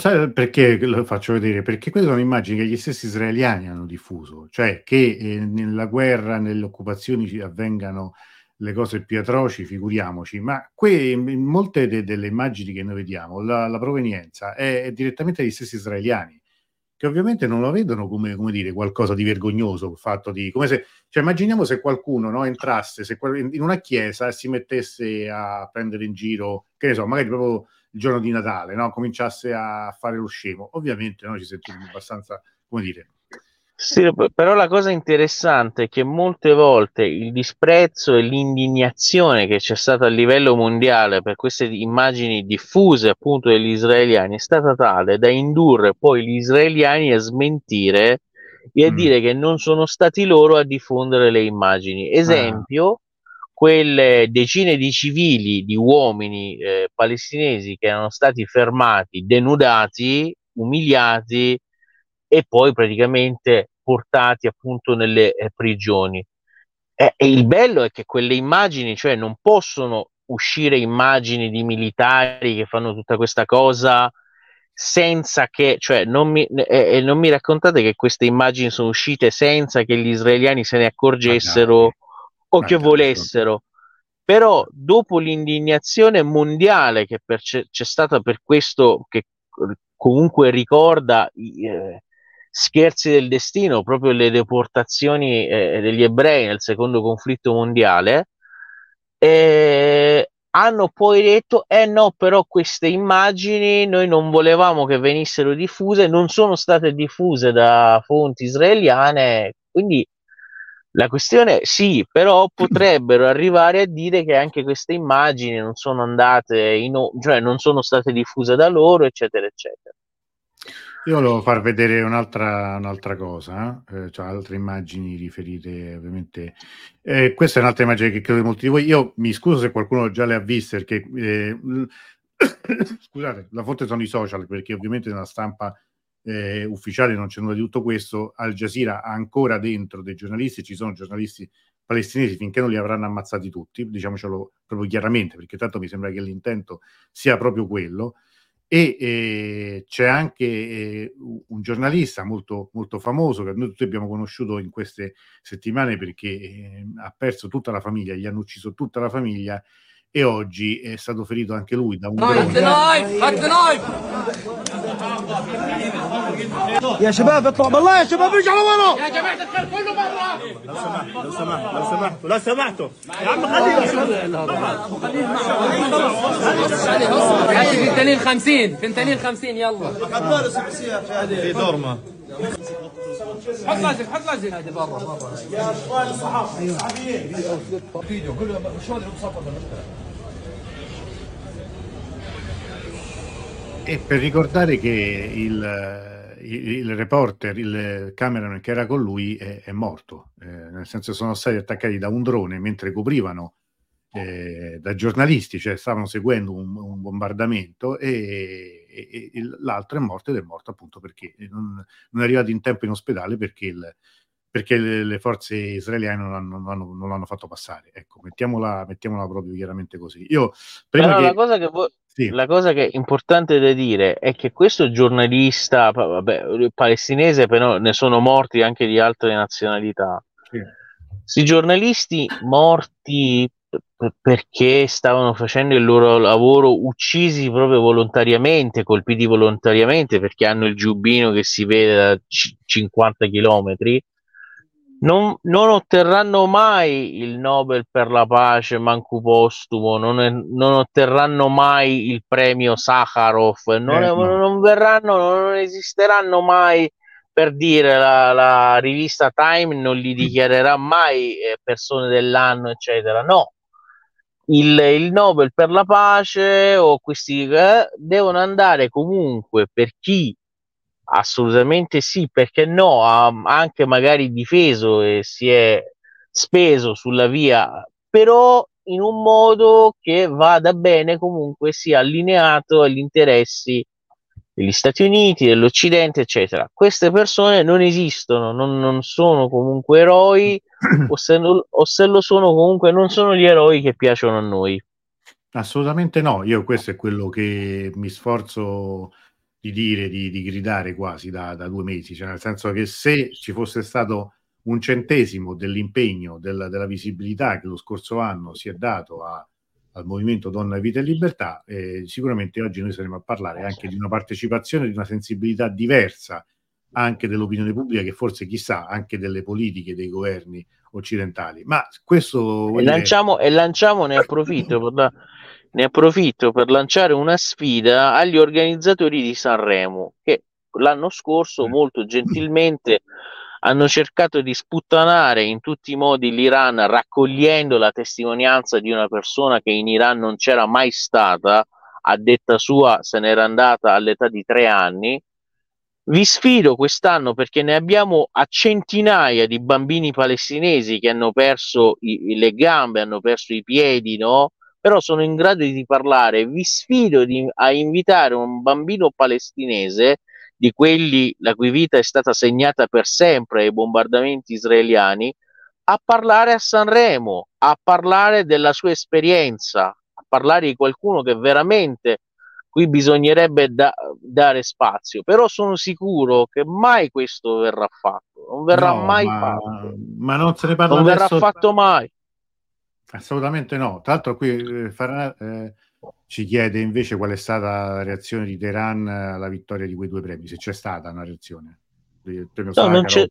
Sai perché lo faccio vedere? Perché queste sono immagini che gli stessi israeliani hanno diffuso, cioè che eh, nella guerra, nelle occupazioni avvengano le cose più atroci, figuriamoci, ma qui in molte de- delle immagini che noi vediamo, la, la provenienza è, è, direttamente dagli stessi israeliani, che ovviamente non lo vedono come, come dire, qualcosa di vergognoso, fatto di, come se, cioè immaginiamo se qualcuno no, entrasse se, in una chiesa e si mettesse a prendere in giro, che ne so, magari proprio il giorno di Natale, no? cominciasse a fare lo scemo, ovviamente noi ci sentiremo abbastanza, come dire, Sì, però la cosa interessante è che molte volte il disprezzo e l'indignazione che c'è stata a livello mondiale per queste immagini diffuse appunto degli israeliani è stata tale da indurre poi gli israeliani a smentire e a mm. dire che non sono stati loro a diffondere le immagini. Esempio, ah. Quelle decine di civili, di uomini eh, palestinesi che erano stati fermati, denudati, umiliati e poi praticamente portati appunto nelle eh, prigioni. E, e, il bello è che quelle immagini, cioè non possono uscire immagini di militari che fanno tutta questa cosa senza che, cioè non mi, eh, non mi raccontate che queste immagini sono uscite senza che gli israeliani se ne accorgessero o che volessero. Però dopo l'indignazione mondiale che per, c'è, c'è stata per questo, che comunque ricorda eh, scherzi del destino, proprio le deportazioni eh, degli ebrei nel secondo conflitto mondiale, eh, hanno poi detto, eh no, però queste immagini noi non volevamo che venissero diffuse, non sono state diffuse da fonti israeliane, quindi la questione sì, però potrebbero arrivare a dire che anche queste immagini non sono andate in, cioè non sono state diffuse da loro, eccetera, eccetera. Io volevo far vedere un'altra, un'altra cosa, eh? cioè altre immagini riferite ovviamente. Eh, questa è un'altra immagine che credo di molti di voi. Io mi scuso se qualcuno già le ha viste, perché eh, scusate, la fonte sono i social, perché ovviamente nella stampa eh, ufficiale non c'è nulla di tutto questo. Al Jazeera ha ancora dentro dei giornalisti, ci sono giornalisti palestinesi finché non li avranno ammazzati tutti, diciamocelo proprio chiaramente, perché tanto mi sembra che l'intento sia proprio quello e eh, c'è anche eh, un giornalista molto, molto famoso che noi tutti abbiamo conosciuto in queste settimane perché eh, ha perso tutta la famiglia, gli hanno ucciso tutta la famiglia e oggi è stato ferito anche lui da un drone. يا شباب اطلع بالله يا شباب ارجع لورا. يا جماعة الخير كله برا. لو سمحت لو سمحت لو سمحتوا لو سمحتوا. يا عم خليه فنتانيل 50 فنتانيل 50 يلا. في دورما حط لازم حط لازم. هذه برا برا. يا أخوان الصحفيين. فيديو كله شلون المصطفى E per ricordare che il, il reporter, il cameraman che era con lui è, è morto, eh, nel senso sono stati attaccati da un drone mentre coprivano eh, da giornalisti, cioè stavano seguendo un, un bombardamento e, e, e, l'altro è morto ed è morto appunto perché non, non è arrivato in tempo in ospedale perché il, perché le, le, forze israeliane non, hanno, non, hanno, non, l'hanno fatto passare. Ecco, mettiamola, mettiamola proprio chiaramente così. Io, prima Però che... la, cosa che vo- sì. la cosa che è importante da dire è che questo giornalista, vabbè, palestinese, però ne sono morti anche di altre nazionalità. Sì. Questi giornalisti morti perché stavano facendo il loro lavoro uccisi proprio volontariamente, colpiti volontariamente perché hanno il giubbino che si vede da c- 50 chilometri non, non, otterranno mai il Nobel per la pace, manco postumo, non, è, non otterranno mai il premio Sakharov, non, eh, no. non, verranno, non esisteranno mai per dire la, la, rivista Time non li dichiarerà mai eh, persone dell'anno, eccetera. No, il, il Nobel per la pace o questi eh, devono andare comunque per chi Assolutamente sì, perché no? Ha anche magari difeso e si è speso sulla via, però in un modo che vada bene comunque sia allineato agli interessi degli Stati Uniti, dell'Occidente, eccetera. Queste persone non esistono, non, non sono comunque eroi, o se, non, o se lo sono comunque non sono gli eroi che piacciono a noi. Assolutamente no, io questo è quello che mi sforzo di dire, di, di gridare quasi da, da, due mesi, cioè nel senso che se ci fosse stato un centesimo dell'impegno, della, della visibilità che lo scorso anno si è dato a, al movimento Donna, Vita e Libertà, eh, sicuramente oggi noi saremo a parlare anche di una partecipazione, di una sensibilità diversa anche dell'opinione pubblica che forse chissà anche delle politiche dei governi occidentali. Ma questo... E lanciamo, e lanciamo ne approfitto per, ne approfitto per lanciare una sfida agli organizzatori di Sanremo che l'anno scorso molto gentilmente hanno cercato di sputtanare in tutti i modi l'Iran raccogliendo la testimonianza di una persona che in Iran non c'era mai stata, a detta sua se n'era andata all'età di tre anni. Vi sfido quest'anno perché ne abbiamo a centinaia di bambini palestinesi che hanno perso i, le gambe, hanno perso i piedi, no? Però sono in grado di parlare. Vi sfido di, a invitare un bambino palestinese di quelli la cui vita è stata segnata per sempre ai bombardamenti israeliani, a parlare a Sanremo, a parlare della sua esperienza, a parlare di qualcuno che veramente qui bisognerebbe da, dare spazio, però sono sicuro che mai questo verrà fatto, non verrà no, mai ma, fatto. Ma non se ne parla Non verrà fatto mai. Assolutamente no. Tra l'altro qui eh, eh, ci chiede invece qual è stata la reazione di Teheran alla vittoria di quei due premi, se c'è stata una reazione. No non, c'è,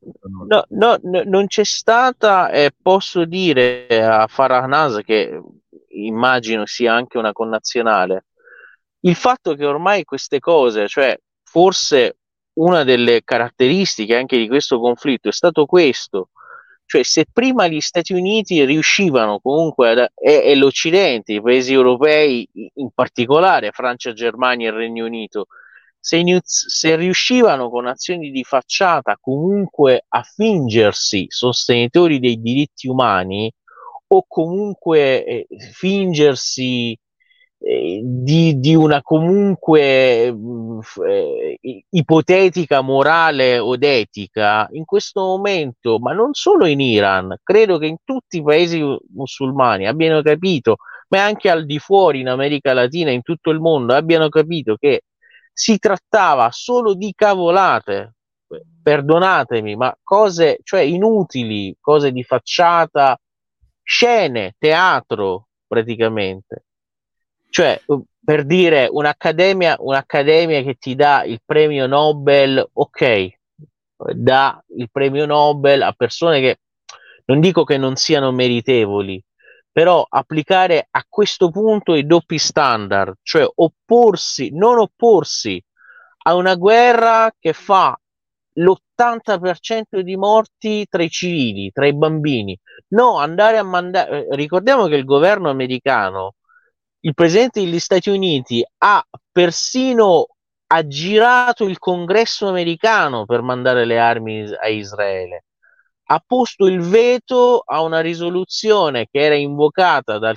no, no, no, non c'è, stata e posso dire a Farah Nas che immagino sia anche una connazionale il fatto che ormai queste cose, cioè forse una delle caratteristiche anche di questo conflitto è stato questo, cioè se prima gli Stati Uniti riuscivano comunque ad, e, e l'Occidente, i paesi europei in particolare, Francia, Germania e Regno Unito, se, se, riuscivano con azioni di facciata comunque a fingersi sostenitori dei diritti umani o comunque eh, fingersi di, di, una comunque eh, ipotetica morale o etica in questo momento, ma non solo in Iran, credo che in tutti i paesi musulmani abbiano capito, ma anche al di fuori in America Latina, in tutto il mondo, abbiano capito che si trattava solo di cavolate, perdonatemi, ma cose cioè inutili, cose di facciata, scene, teatro praticamente cioè, per dire un'accademia, un'accademia che ti dà il premio Nobel, ok, dà il premio Nobel a persone che non dico che non siano meritevoli, però applicare a questo punto i doppi standard, cioè opporsi, non opporsi a una guerra che fa l'80% di morti tra i civili, tra i bambini. No, andare a mandare. Ricordiamo che il governo americano il presidente degli Stati Uniti ha persino aggirato il congresso americano per mandare le armi a Israele. Ha posto il veto a una risoluzione che era invocata dal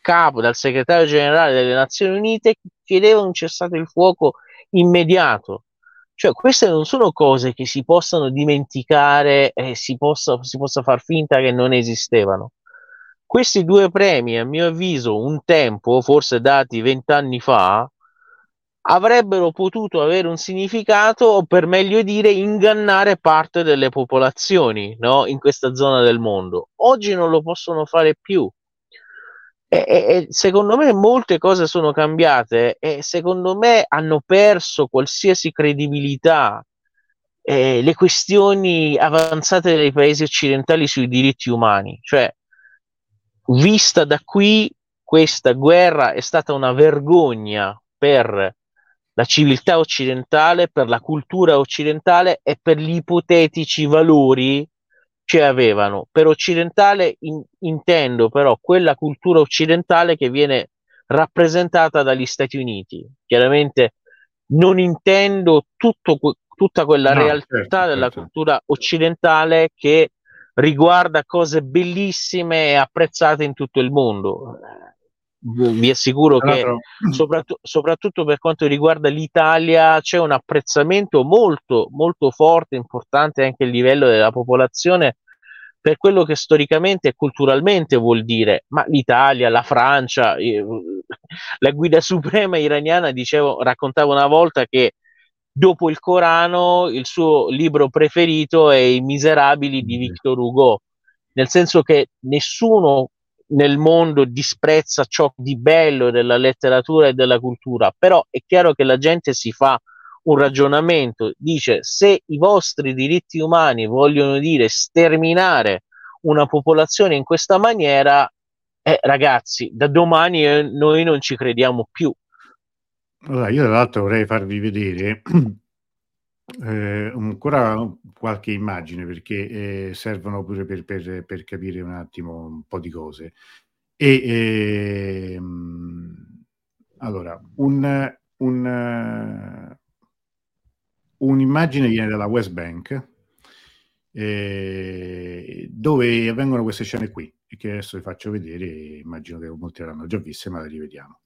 capo, dal segretario generale delle Nazioni Unite, che chiedeva un cessato il fuoco immediato. Cioè, queste non sono cose che si possano dimenticare e si possa, si possa far finta che non esistevano. Questi due premi, a mio avviso, un tempo, forse dati vent'anni fa, avrebbero potuto avere un significato o per meglio dire ingannare parte delle popolazioni no? in questa zona del mondo. Oggi non lo possono fare più. E, e, secondo me molte cose sono cambiate e secondo me hanno perso qualsiasi credibilità eh, le questioni avanzate dei paesi occidentali sui diritti umani. Cioè, vista da qui, questa guerra è stata una vergogna per la civiltà occidentale, per la cultura occidentale e per gli ipotetici valori che avevano. Per occidentale in, intendo però quella cultura occidentale che viene rappresentata dagli Stati Uniti. Chiaramente non intendo tutto, tutta quella no, realtà certo, della certo. cultura occidentale che riguarda cose bellissime e apprezzate in tutto il mondo. Vi assicuro che soprattutto, soprattutto per quanto riguarda l'Italia c'è un apprezzamento molto, molto forte, importante anche a livello della popolazione per quello che storicamente e culturalmente vuol dire, ma l'Italia, la Francia, la guida suprema iraniana, dicevo, raccontavo una volta che dopo il Corano il suo libro preferito è I Miserabili di Victor Hugo, nel senso che nessuno nel mondo disprezza ciò di bello della letteratura e della cultura, però è chiaro che la gente si fa un ragionamento, dice se i vostri diritti umani vogliono dire sterminare una popolazione in questa maniera, eh, ragazzi, da domani eh, noi non ci crediamo più. Allora, io tra l'altro vorrei farvi vedere Eh, ancora qualche immagine perché eh, servono pure per, per, per, capire un attimo un po' di cose. E, ehm, allora, un, un, un'immagine viene dalla West Bank eh, dove avvengono queste scene qui che adesso vi faccio vedere immagino che molti l'hanno già viste ma le rivediamo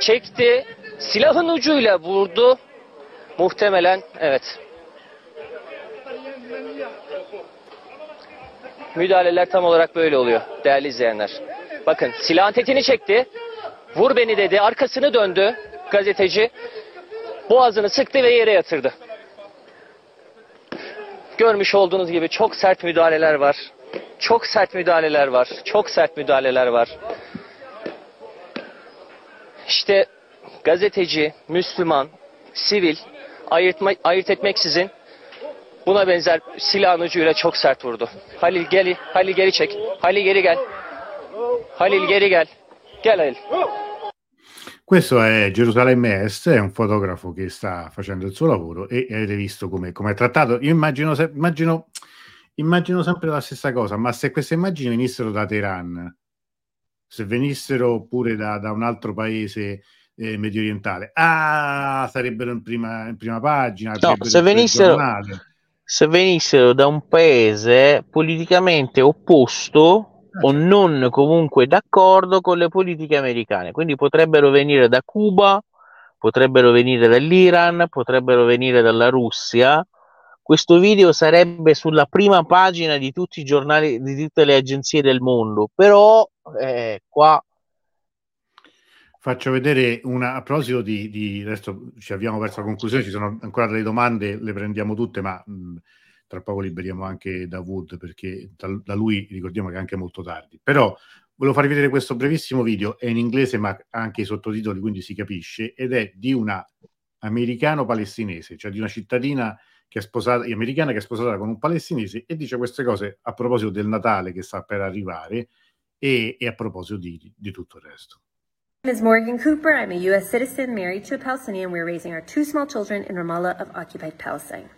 çekti. Silahın ucuyla vurdu. Muhtemelen evet. Müdahaleler tam olarak böyle oluyor değerli izleyenler. Bakın silahın tetini çekti. Vur beni dedi. Arkasını döndü gazeteci. Boğazını sıktı ve yere yatırdı. Görmüş olduğunuz gibi çok sert müdahaleler var. Çok sert müdahaleler var. Çok sert müdahaleler var. İşte gazeteci, Müslüman, sivil ayırtma, ayırt etmeksizin buna benzer silahın ucuyla çok sert vurdu. Halil gel, Halil geri çek. Halil geri gel. Halil geri gel. Gel Halil. Questo è Gerusalemme Est, è un fotografo che sta facendo il suo lavoro e avete visto come è trattato. Io immagino, immagino, immagino, sempre la stessa cosa, ma se queste immagini venissero da Teheran, se venissero pure da, da un altro paese eh, medio orientale, ah, sarebbero in prima, in prima pagina. No, se venissero, se venissero da un paese politicamente opposto o non comunque d'accordo con le politiche americane. Quindi potrebbero venire da Cuba, potrebbero venire dall'Iran, potrebbero venire dalla Russia. Questo video sarebbe sulla prima pagina di tutti i giornali, di tutte le agenzie del mondo, però eh, qua Faccio vedere una, a proposito di, di, adesso ci avviamo verso la conclusione, ci sono ancora delle domande, le prendiamo tutte, ma mh, tra poco liberiamo anche da Wood perché da, da, lui ricordiamo che è anche molto tardi. Però volevo farvi vedere questo brevissimo video, è in inglese ma anche i sottotitoli, quindi si capisce, ed è di una americano-palestinese, cioè di una cittadina che è sposata, americana che è sposata con un palestinese e dice queste cose a proposito del Natale che sta per arrivare e, e a proposito di, di tutto il resto. My name is Morgan Cooper. I'm a U.S. citizen married to a Palestinian. We're raising our two small children in Ramallah of occupied Palestine.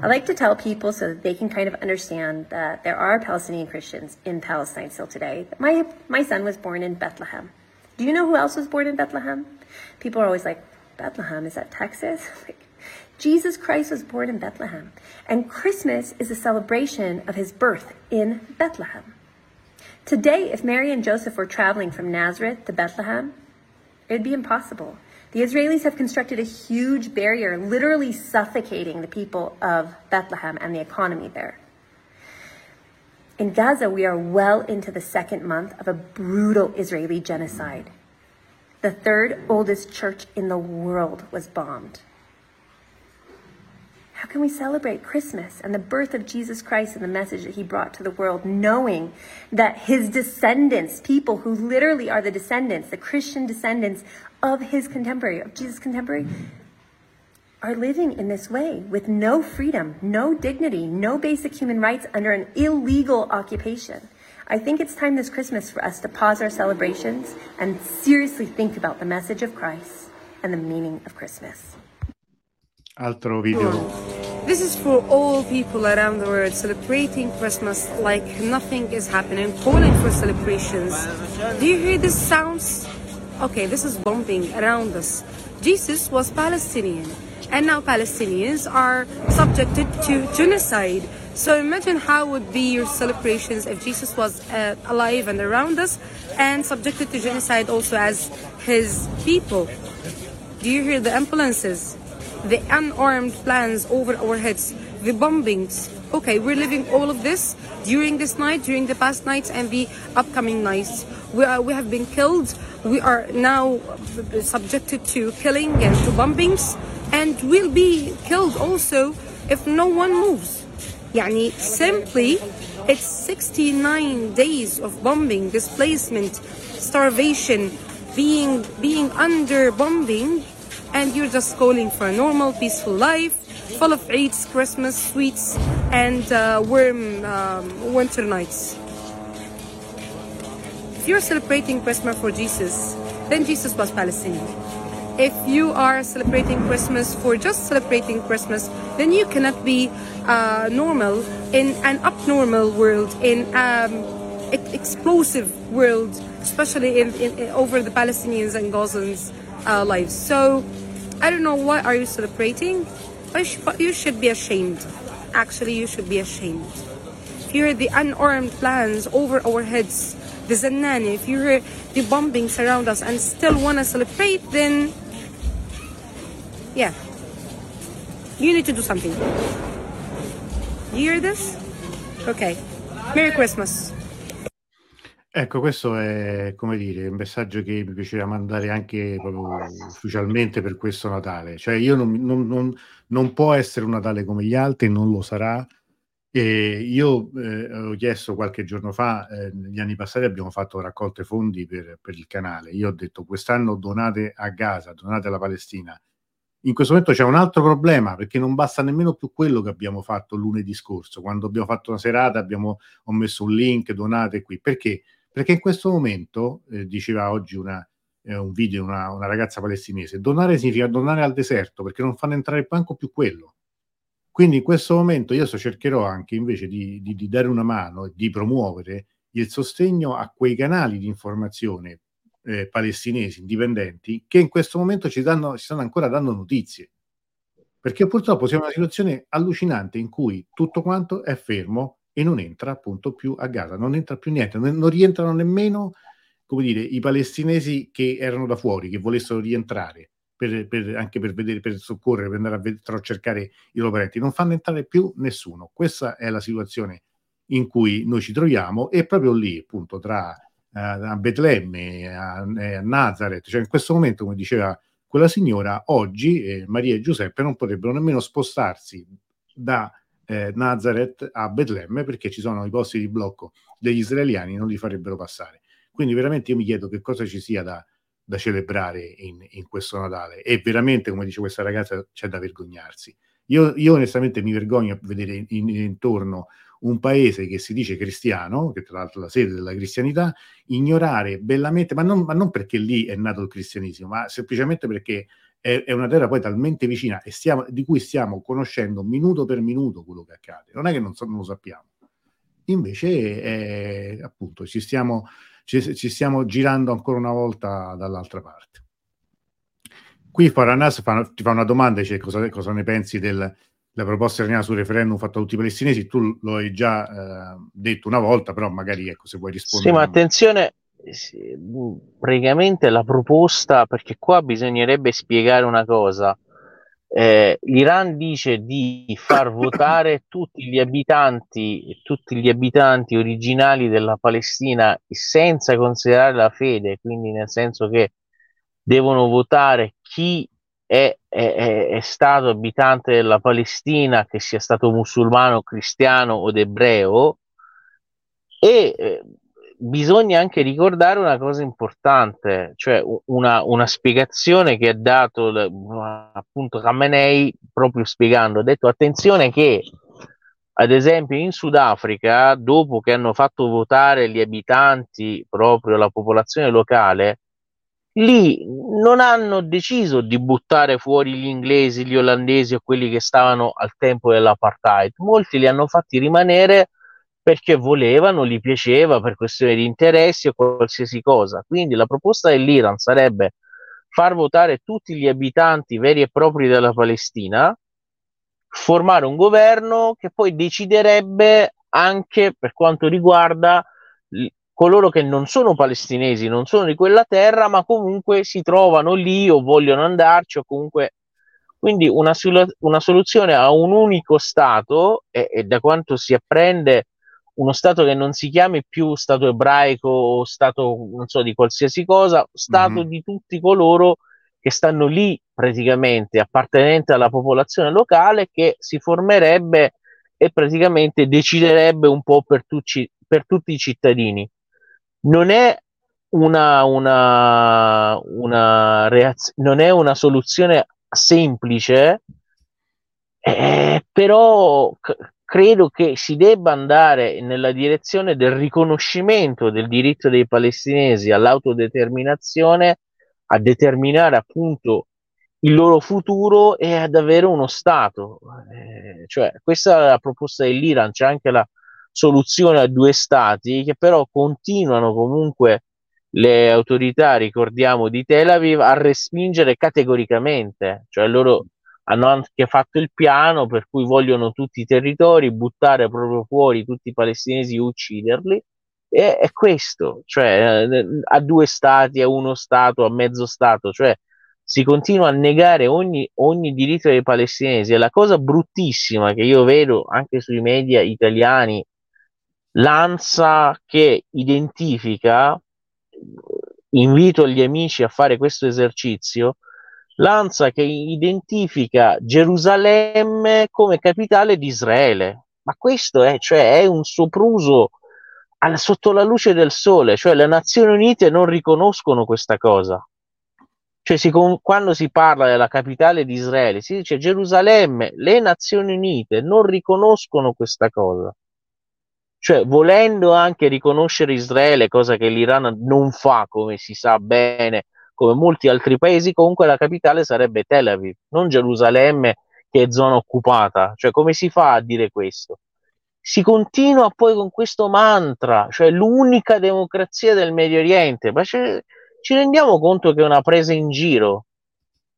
I like to tell people so that they can kind of understand that there are Palestinian Christians in Palestine still today. My, my son was born in Bethlehem. Do you know who else was born in Bethlehem? People are always like, Bethlehem, is that Texas? like, Jesus Christ was born in Bethlehem. And Christmas is a celebration of his birth in Bethlehem. Today, if Mary and Joseph were traveling from Nazareth to Bethlehem, it would be impossible. The Israelis have constructed a huge barrier, literally suffocating the people of Bethlehem and the economy there. In Gaza, we are well into the second month of a brutal Israeli genocide. The third oldest church in the world was bombed. How can we celebrate Christmas and the birth of Jesus Christ and the message that he brought to the world, knowing that his descendants, people who literally are the descendants, the Christian descendants of his contemporary, of Jesus' contemporary, are living in this way with no freedom, no dignity, no basic human rights under an illegal occupation? I think it's time this Christmas for us to pause our celebrations and seriously think about the message of Christ and the meaning of Christmas. Altro video. This is for all people around the world celebrating Christmas like nothing is happening, calling for celebrations. Do you hear these sounds? Okay, this is bombing around us. Jesus was Palestinian, and now Palestinians are subjected to genocide. So imagine how would be your celebrations if Jesus was uh, alive and around us and subjected to genocide also as his people. Do you hear the ambulances? The unarmed plans over our heads, the bombings. Okay, we're living all of this during this night, during the past nights, and the upcoming nights. We, are, we have been killed. We are now subjected to killing and to bombings, and we'll be killed also if no one moves. Yani simply, it's 69 days of bombing, displacement, starvation, being being under bombing and you're just calling for a normal, peaceful life, full of eats, Christmas sweets, and uh, warm um, winter nights. If you're celebrating Christmas for Jesus, then Jesus was Palestinian. if you are celebrating Christmas for just celebrating Christmas, then you cannot be uh, normal in an abnormal world, in um, explosive world, especially in, in, in- over the Palestinians and Gazans' uh, lives. So I don't know why are you celebrating, you but you should be ashamed. Actually, you should be ashamed. If you hear the unarmed plans over our heads, the Zanani, if you hear the bombings around us and still want to celebrate, then yeah, you need to do something. You hear this? Okay. Merry Christmas. Ecco, questo è, come dire, un messaggio che mi piaceva mandare anche proprio ufficialmente per questo Natale. Cioè, io non, non- non- non può essere un Natale come gli altri, non lo sarà. E io eh, ho chiesto qualche giorno fa, eh, negli anni passati abbiamo fatto raccolte fondi per, per il canale. Io ho detto quest'anno donate a Gaza, donate alla Palestina. In questo momento c'è un altro problema perché non basta nemmeno più quello che abbiamo fatto lunedì scorso, quando abbiamo fatto una serata, abbiamo, ho messo un link, donate qui. Perché? Perché in questo momento, eh, diceva oggi una, eh, un video una, una ragazza palestinese, donare significa donare al deserto perché non fanno entrare manco più quello. Quindi in questo momento io so, cercherò anche invece di, di- di dare una mano e di promuovere il sostegno a quei canali di informazione eh, palestinesi indipendenti che in questo momento ci, danno, ci stanno ancora dando notizie. Perché purtroppo siamo in una situazione allucinante in cui tutto quanto è fermo e non entra appunto più a Gaza, non entra più niente, non, rientrano nemmeno come dire, i palestinesi che erano da fuori, che volessero rientrare per, per- anche per vedere, per soccorrere, per andare a, ved- a cercare i loro parenti, non fanno entrare più nessuno. Questa è la situazione in cui noi ci troviamo e proprio lì, appunto, tra eh, a Betlemme, a, e a Nazareth, cioè in questo momento, come diceva quella signora, oggi eh, Maria e Giuseppe non potrebbero nemmeno spostarsi da eh, Nazareth a Betlemme perché ci sono i posti di blocco degli israeliani, non li farebbero passare. Quindi veramente io mi chiedo che cosa ci sia da, da celebrare in, in questo Natale e veramente, come dice questa ragazza, c'è da vergognarsi. Io, io onestamente mi vergogno a vedere in- in- intorno un paese che si dice cristiano, che tra l'altro è la sede della cristianità, ignorare bellamente, ma non, ma non perché lì è nato il cristianesimo, ma semplicemente perché è, è una terra poi talmente vicina e stiamo, di cui stiamo conoscendo minuto per minuto quello che accade. Non è che non, so- non lo sappiamo. Invece, è, appunto, ci stiamo, ci, ci stiamo girando ancora una volta dall'altra parte. Qui Faranas fa, ti fa una domanda, dice cosa, cosa ne pensi del, della proposta iraniana sul referendum fatto da tutti i palestinesi. Tu lo hai già eh, detto una volta, però magari ecco, se vuoi Sì, rispondere. ma attenzione, sì, praticamente la proposta, perché qua bisognerebbe spiegare una cosa. Eh, L'Iran dice di far votare tutti gli abitanti, tutti gli abitanti originali della Palestina senza considerare la fede, quindi nel senso che devono votare chi è, è- è- stato abitante della Palestina, che sia stato musulmano, cristiano o ebreo, e eh, bisogna anche ricordare una cosa importante, cioè una, una spiegazione che ha dato appunto Khamenei proprio spiegando, ha detto attenzione che ad esempio in Sudafrica, dopo che hanno fatto votare gli abitanti, proprio la popolazione locale, lì non hanno deciso di buttare fuori gli inglesi, gli olandesi o quelli che stavano al tempo dell'apartheid. Molti li hanno fatti rimanere perché volevano, gli piaceva per questione di interessi o qualsiasi cosa. Quindi la proposta dell'Iran sarebbe far votare tutti gli abitanti veri e propri della Palestina, formare un governo che poi deciderebbe anche per quanto riguarda coloro che non sono palestinesi, non sono di quella terra, ma comunque si trovano lì o vogliono andarci o comunque quindi una, una soluzione a un unico Stato e, e da quanto si apprende uno Stato che non si chiami più Stato ebraico o Stato non so di qualsiasi cosa, Stato Mhm. di tutti coloro che stanno lì praticamente appartenenti alla popolazione locale che si formerebbe e praticamente deciderebbe un po' per, tutti per tutti i cittadini. Non è una, una, una, reaz- non è una soluzione semplice, eh, però c- credo che si debba andare nella direzione del riconoscimento del diritto dei palestinesi all'autodeterminazione a determinare appunto il loro futuro e ad avere uno Stato. Eh, cioè, questa è la proposta dell'Iran, c'è anche la soluzione a due Stati che però continuano comunque le autorità, ricordiamo, di Tel Aviv a respingere categoricamente, cioè loro hanno anche fatto il piano per cui vogliono tutti i territori, buttare proprio fuori tutti i palestinesi ucciderli. E è questo, cioè eh, a due stati, a uno stato, a mezzo stato, cioè si continua a negare ogni, ogni diritto dei palestinesi. E la cosa bruttissima che io vedo anche sui media italiani, l'ANSA che identifica, invito gli amici a fare questo esercizio, l'ANSA che identifica Gerusalemme come capitale di Israele. Ma questo è, cioè, è un sopruso al, sotto la luce del sole, cioè le Nazioni Unite non riconoscono questa cosa. Cioè, si, quando si parla della capitale di Israele, si dice Gerusalemme, le Nazioni Unite non riconoscono questa cosa. Cioè, volendo anche riconoscere Israele, cosa che l'Iran non fa, come si sa bene, come molti altri paesi, comunque la capitale sarebbe Tel Aviv, non Gerusalemme che è zona occupata. Cioè, come si fa a dire questo? Si continua poi con questo mantra, cioè l'unica democrazia del Medio Oriente, ma ci rendiamo conto che è una presa in giro?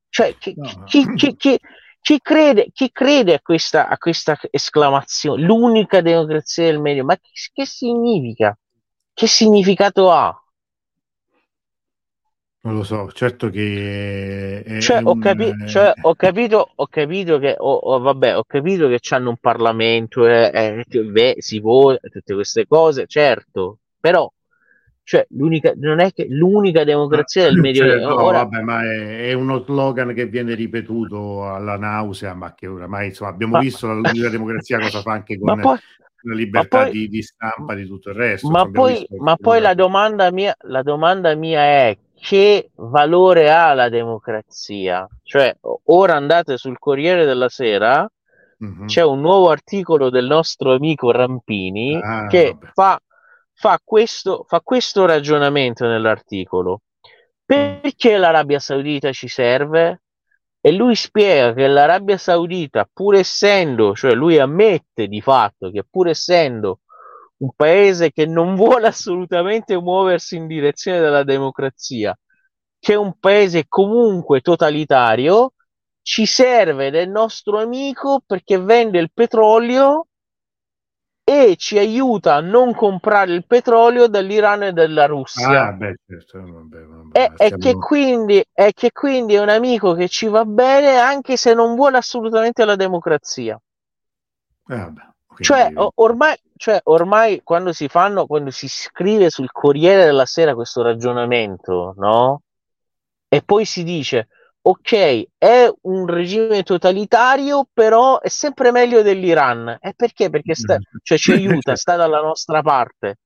Cioè, chi, chi, chi, chi crede, crede, a, questa, a questa esclamazione? L'unica democrazia del Medio, ma che significa? Che significato ha? Non lo so, certo che cioè, è ho, capi- un... cioè, ho, capito, ho capito che oh, oh, vabbè, ho capito che hanno un Parlamento, eh, eh, si vota, tutte queste cose, certo, però cioè, l'unica, non è che l'unica democrazia del Medio cioè, Oriente. No, Ora... vabbè, ma è, è, uno slogan che viene ripetuto alla nausea, ma che oramai insomma, abbiamo ma... visto l'unica democrazia cosa fa anche con poi, la libertà poi, di, di, stampa di tutto il resto. Ma poi, ma poi la, domanda mia, la domanda mia è che valore ha la democrazia? Cioè, ora andate sul Corriere della Sera, mm-hmm. c'è un nuovo articolo del nostro amico Rampini ah, che fa, fa, questo, fa questo ragionamento nell'articolo. Perché l'Arabia Saudita ci serve? E lui spiega che l'Arabia Saudita, pur essendo, cioè lui ammette di fatto che pur essendo un paese che non vuole assolutamente muoversi in direzione della democrazia, che è un paese comunque totalitario, ci serve del nostro amico perché vende il petrolio e ci aiuta a non comprare il petrolio dall'Iran e dalla Russia. Ah, beh, certo, vabbè, vabbè, e, e, che quindi, e che quindi è un amico che ci va bene anche se non vuole assolutamente la democrazia. Eh, vabbè. Cioè, ormai, cioè, ormai quando si fanno, quando si scrive sul Corriere della Sera questo ragionamento, no? E poi si dice, ok, è un regime totalitario, però è sempre meglio dell'Iran. E perché? Perché sta, cioè, ci aiuta, sta dalla nostra parte.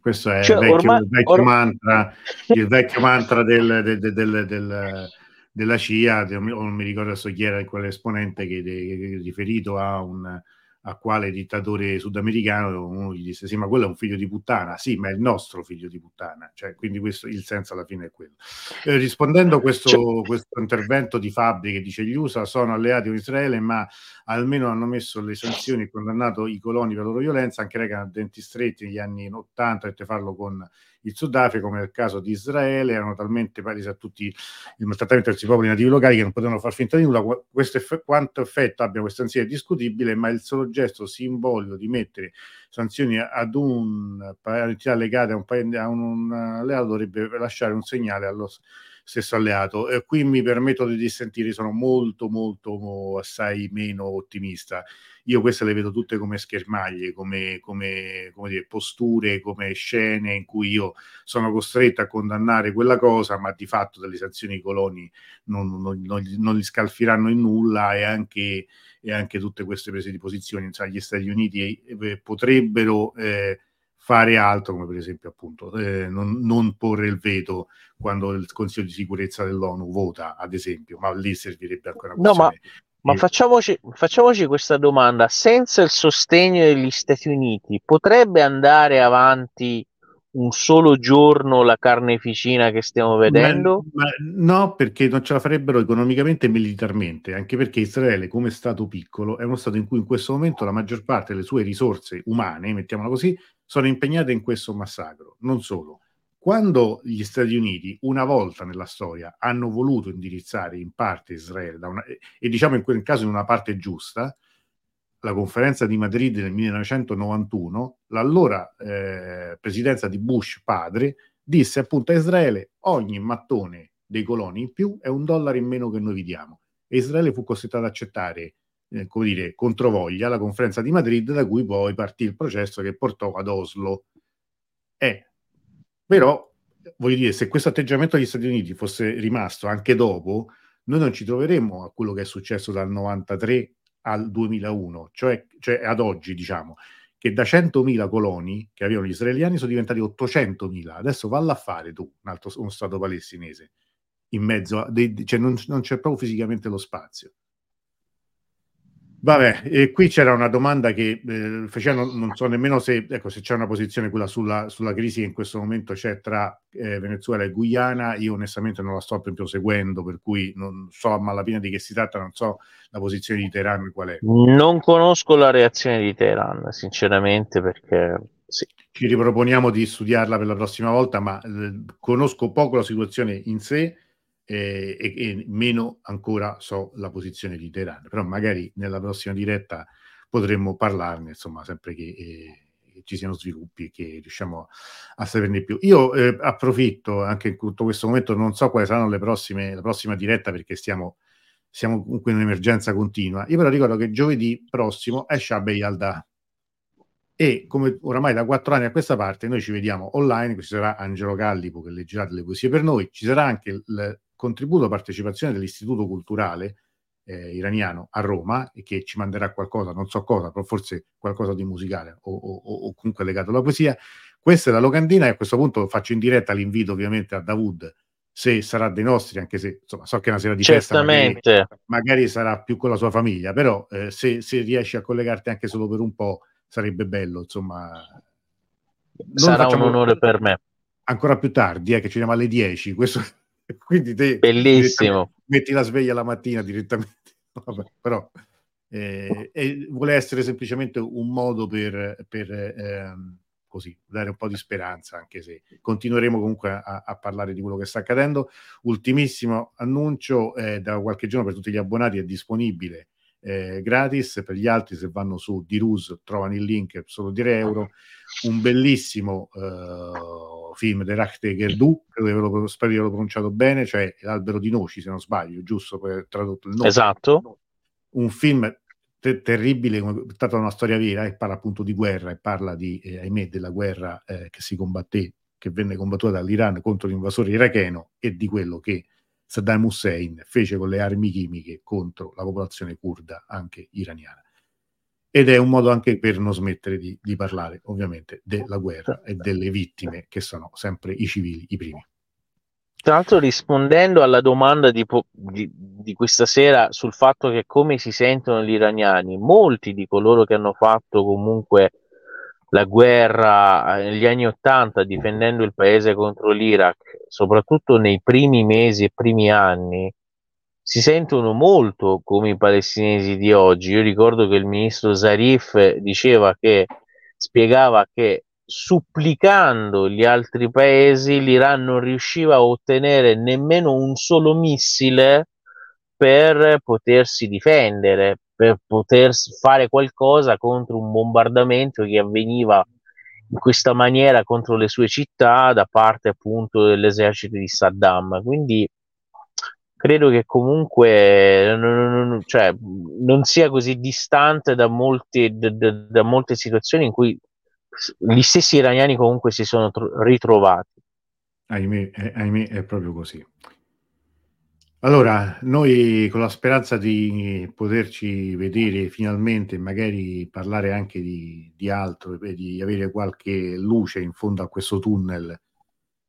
Questo è cioè, il, vecchio, ormai, il, vecchio or... mantra, il vecchio mantra del, del, del, del della CIA, non mi ricordo adesso chi era quell'esponente che, che riferito a un, a quale dittatore sudamericano uno gli disse sì ma quello è un figlio di puttana. Sì ma è il nostro figlio di puttana. Cioè, quindi questo, il senso alla fine è quello. Eh, rispondendo a questo, cioè... questo, intervento di Fabri che dice gli USA sono alleati con Israele ma almeno hanno messo le sanzioni e condannato i coloni per la loro violenza anche Reagan a denti stretti negli anni 80 dovette farlo con il Sudafrica, come nel caso di Israele, erano talmente palesi a tutti il maltrattamento verso i popoli nativi locali che non potevano far finta di nulla. Questo eff- quanto effetto abbia questa sanzione è discutibile, ma il solo gesto simbolico di mettere sanzioni ad un entità legate a un, paese, a un alleato dovrebbe lasciare un segnale allo stesso alleato. Eh, qui mi permetto di dissentire, sono molto, molto assai meno ottimista. Io queste le vedo tutte come schermaglie, come, come, come dire, posture, come scene in cui io sono costretto a condannare quella cosa, ma di fatto delle sanzioni i coloni non, non, non, non li scalfiranno in nulla e anche, e anche, tutte queste prese di posizione. Insomma, gli Stati Uniti eh, potrebbero... Eh, fare altro, come per esempio appunto eh, non, non, porre il veto quando il Consiglio di sicurezza dell'ONU vota, ad esempio, ma lì servirebbe ancora una no, ma, ma facciamoci, facciamoci questa domanda, senza il sostegno degli Stati Uniti potrebbe andare avanti un solo giorno la carneficina che stiamo vedendo? Ma, ma no, perché non ce la farebbero economicamente e militarmente, anche perché Israele, come Stato piccolo, è uno Stato in cui in questo momento la maggior parte delle sue risorse umane, mettiamola così, sono impegnate in questo massacro. Non solo. Quando gli Stati Uniti, una volta nella storia, hanno voluto indirizzare in parte Israele, una, e diciamo in quel caso in una parte giusta, la conferenza di Madrid nel 1991, l'allora eh, presidenza di Bush padre disse appunto a Israele ogni mattone dei coloni in più è un dollaro in meno che noi vi diamo. E Israele fu costretto ad accettare, eh, come dire, controvoglia la conferenza di Madrid da cui poi partì il processo che portò ad Oslo. Eh, però, voglio dire, se questo atteggiamento degli Stati Uniti fosse rimasto anche dopo, noi non ci troveremmo a quello che è successo dal 93 al 2001, cioè, cioè ad oggi diciamo, che da 100.000 coloni che avevano gli israeliani sono diventati 800.000. Adesso valla a fare tu un altro, uno Stato palestinese in mezzo a... Dei, cioè non, non c'è proprio fisicamente lo spazio. Vabbè, e qui c'era una domanda che eh, facevano, non so nemmeno se, ecco, se c'è una posizione quella sulla, sulla crisi che in questo momento c'è tra eh, Venezuela e Guyana, io onestamente non la sto proprio seguendo, per cui non so a malapena di che si tratta, non so la posizione di Teheran qual è. Non conosco la reazione di Teheran, sinceramente, perché sì. Ci riproponiamo di studiarla per la prossima volta, ma eh, conosco poco la situazione in sé e, e, meno ancora so la posizione di Teheran. Però magari nella prossima diretta potremmo parlarne, insomma, sempre che eh, ci siano sviluppi e che riusciamo a saperne più. Io eh, approfitto anche in tutto questo momento, non so quali saranno le prossime, la prossima diretta perché stiamo, siamo comunque in un'emergenza continua. Io però ricordo che giovedì prossimo è Shabbat Yalda e come oramai da quattro anni a questa parte noi ci vediamo online, ci sarà Angelo Callipo che leggerà delle poesie per noi, ci sarà anche il contributo partecipazione dell'Istituto Culturale eh, iraniano a Roma e che ci manderà qualcosa, non so cosa, però forse qualcosa di musicale o, o, o comunque legato alla poesia. Questa è la locandina e a questo punto faccio in diretta l'invito ovviamente a Davud se sarà dei nostri, anche se insomma, so che è una sera di Certamente. festa, magari, magari, sarà più con la sua famiglia, però eh, se, se, riesci a collegarti anche solo per un po' sarebbe bello, insomma. Non sarà un onore per me. Ancora più tardi, eh, che ci vediamo alle 10, questo quindi te bellissimo. metti la sveglia la mattina direttamente. Vabbè, però eh, e vuole essere semplicemente un modo per, per ehm, così dare un po' di speranza anche se continueremo comunque a, a parlare di quello che sta accadendo. Ultimissimo annuncio eh, da qualche giorno per tutti gli abbonati è disponibile eh, gratis per gli altri se vanno su Dirus trovano il link solo 3 euro un bellissimo eh, film di Rachte Gerdu, credo spero di averlo pronunciato bene, cioè L'albero di noci, se non sbaglio, giusto per tradotto il nome. Esatto. Un film te- terribile, tratta una storia vera e parla appunto di guerra e parla di, eh, ahimè, della guerra eh, che si combatté, che venne combattuta dall'Iran contro l'invasore iracheno e di quello che Saddam Hussein fece con le armi chimiche contro la popolazione kurda anche iraniana ed è un modo anche per non smettere di, di, parlare ovviamente della guerra e delle vittime che sono sempre i civili, i primi. Tra l'altro rispondendo alla domanda di, di, di, questa sera sul fatto che come si sentono gli iraniani, molti di coloro che hanno fatto comunque la guerra eh, negli anni Ottanta difendendo il paese contro l'Iraq, soprattutto nei primi mesi e primi anni, si sentono molto come i palestinesi di oggi. Io ricordo che il ministro Zarif diceva che spiegava che supplicando gli altri paesi l'Iran non riusciva a ottenere nemmeno un solo missile per potersi difendere, per poter fare qualcosa contro un bombardamento che avveniva in questa maniera contro le sue città da parte appunto dell'esercito di Saddam. Quindi credo che comunque non, non, cioè, non sia così distante da, molti, da, da, molte situazioni in cui gli stessi iraniani comunque si sono tro- ritrovati. Ahimè, eh, ahimè, è proprio così. Allora, noi con la speranza di poterci vedere finalmente, magari parlare anche di, di altro e di avere qualche luce in fondo a questo tunnel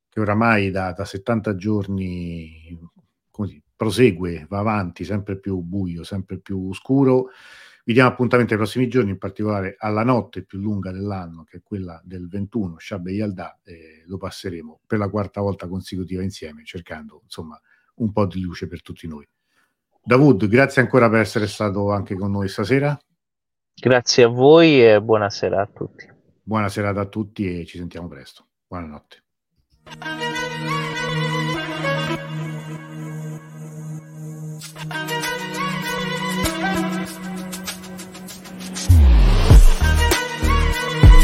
che oramai da, da 70 giorni così, prosegue, va avanti, sempre più buio, sempre più scuro. Vi diamo appuntamento ai prossimi giorni, in particolare alla notte più lunga dell'anno, che è quella del 21, Shab e Yalda, eh, lo passeremo per la quarta volta consecutiva insieme, cercando insomma un po' di luce per tutti noi. Davud, grazie ancora per essere stato anche con noi stasera. Grazie a voi e buonasera a tutti. Buona serata a tutti e ci sentiamo presto. Buonanotte.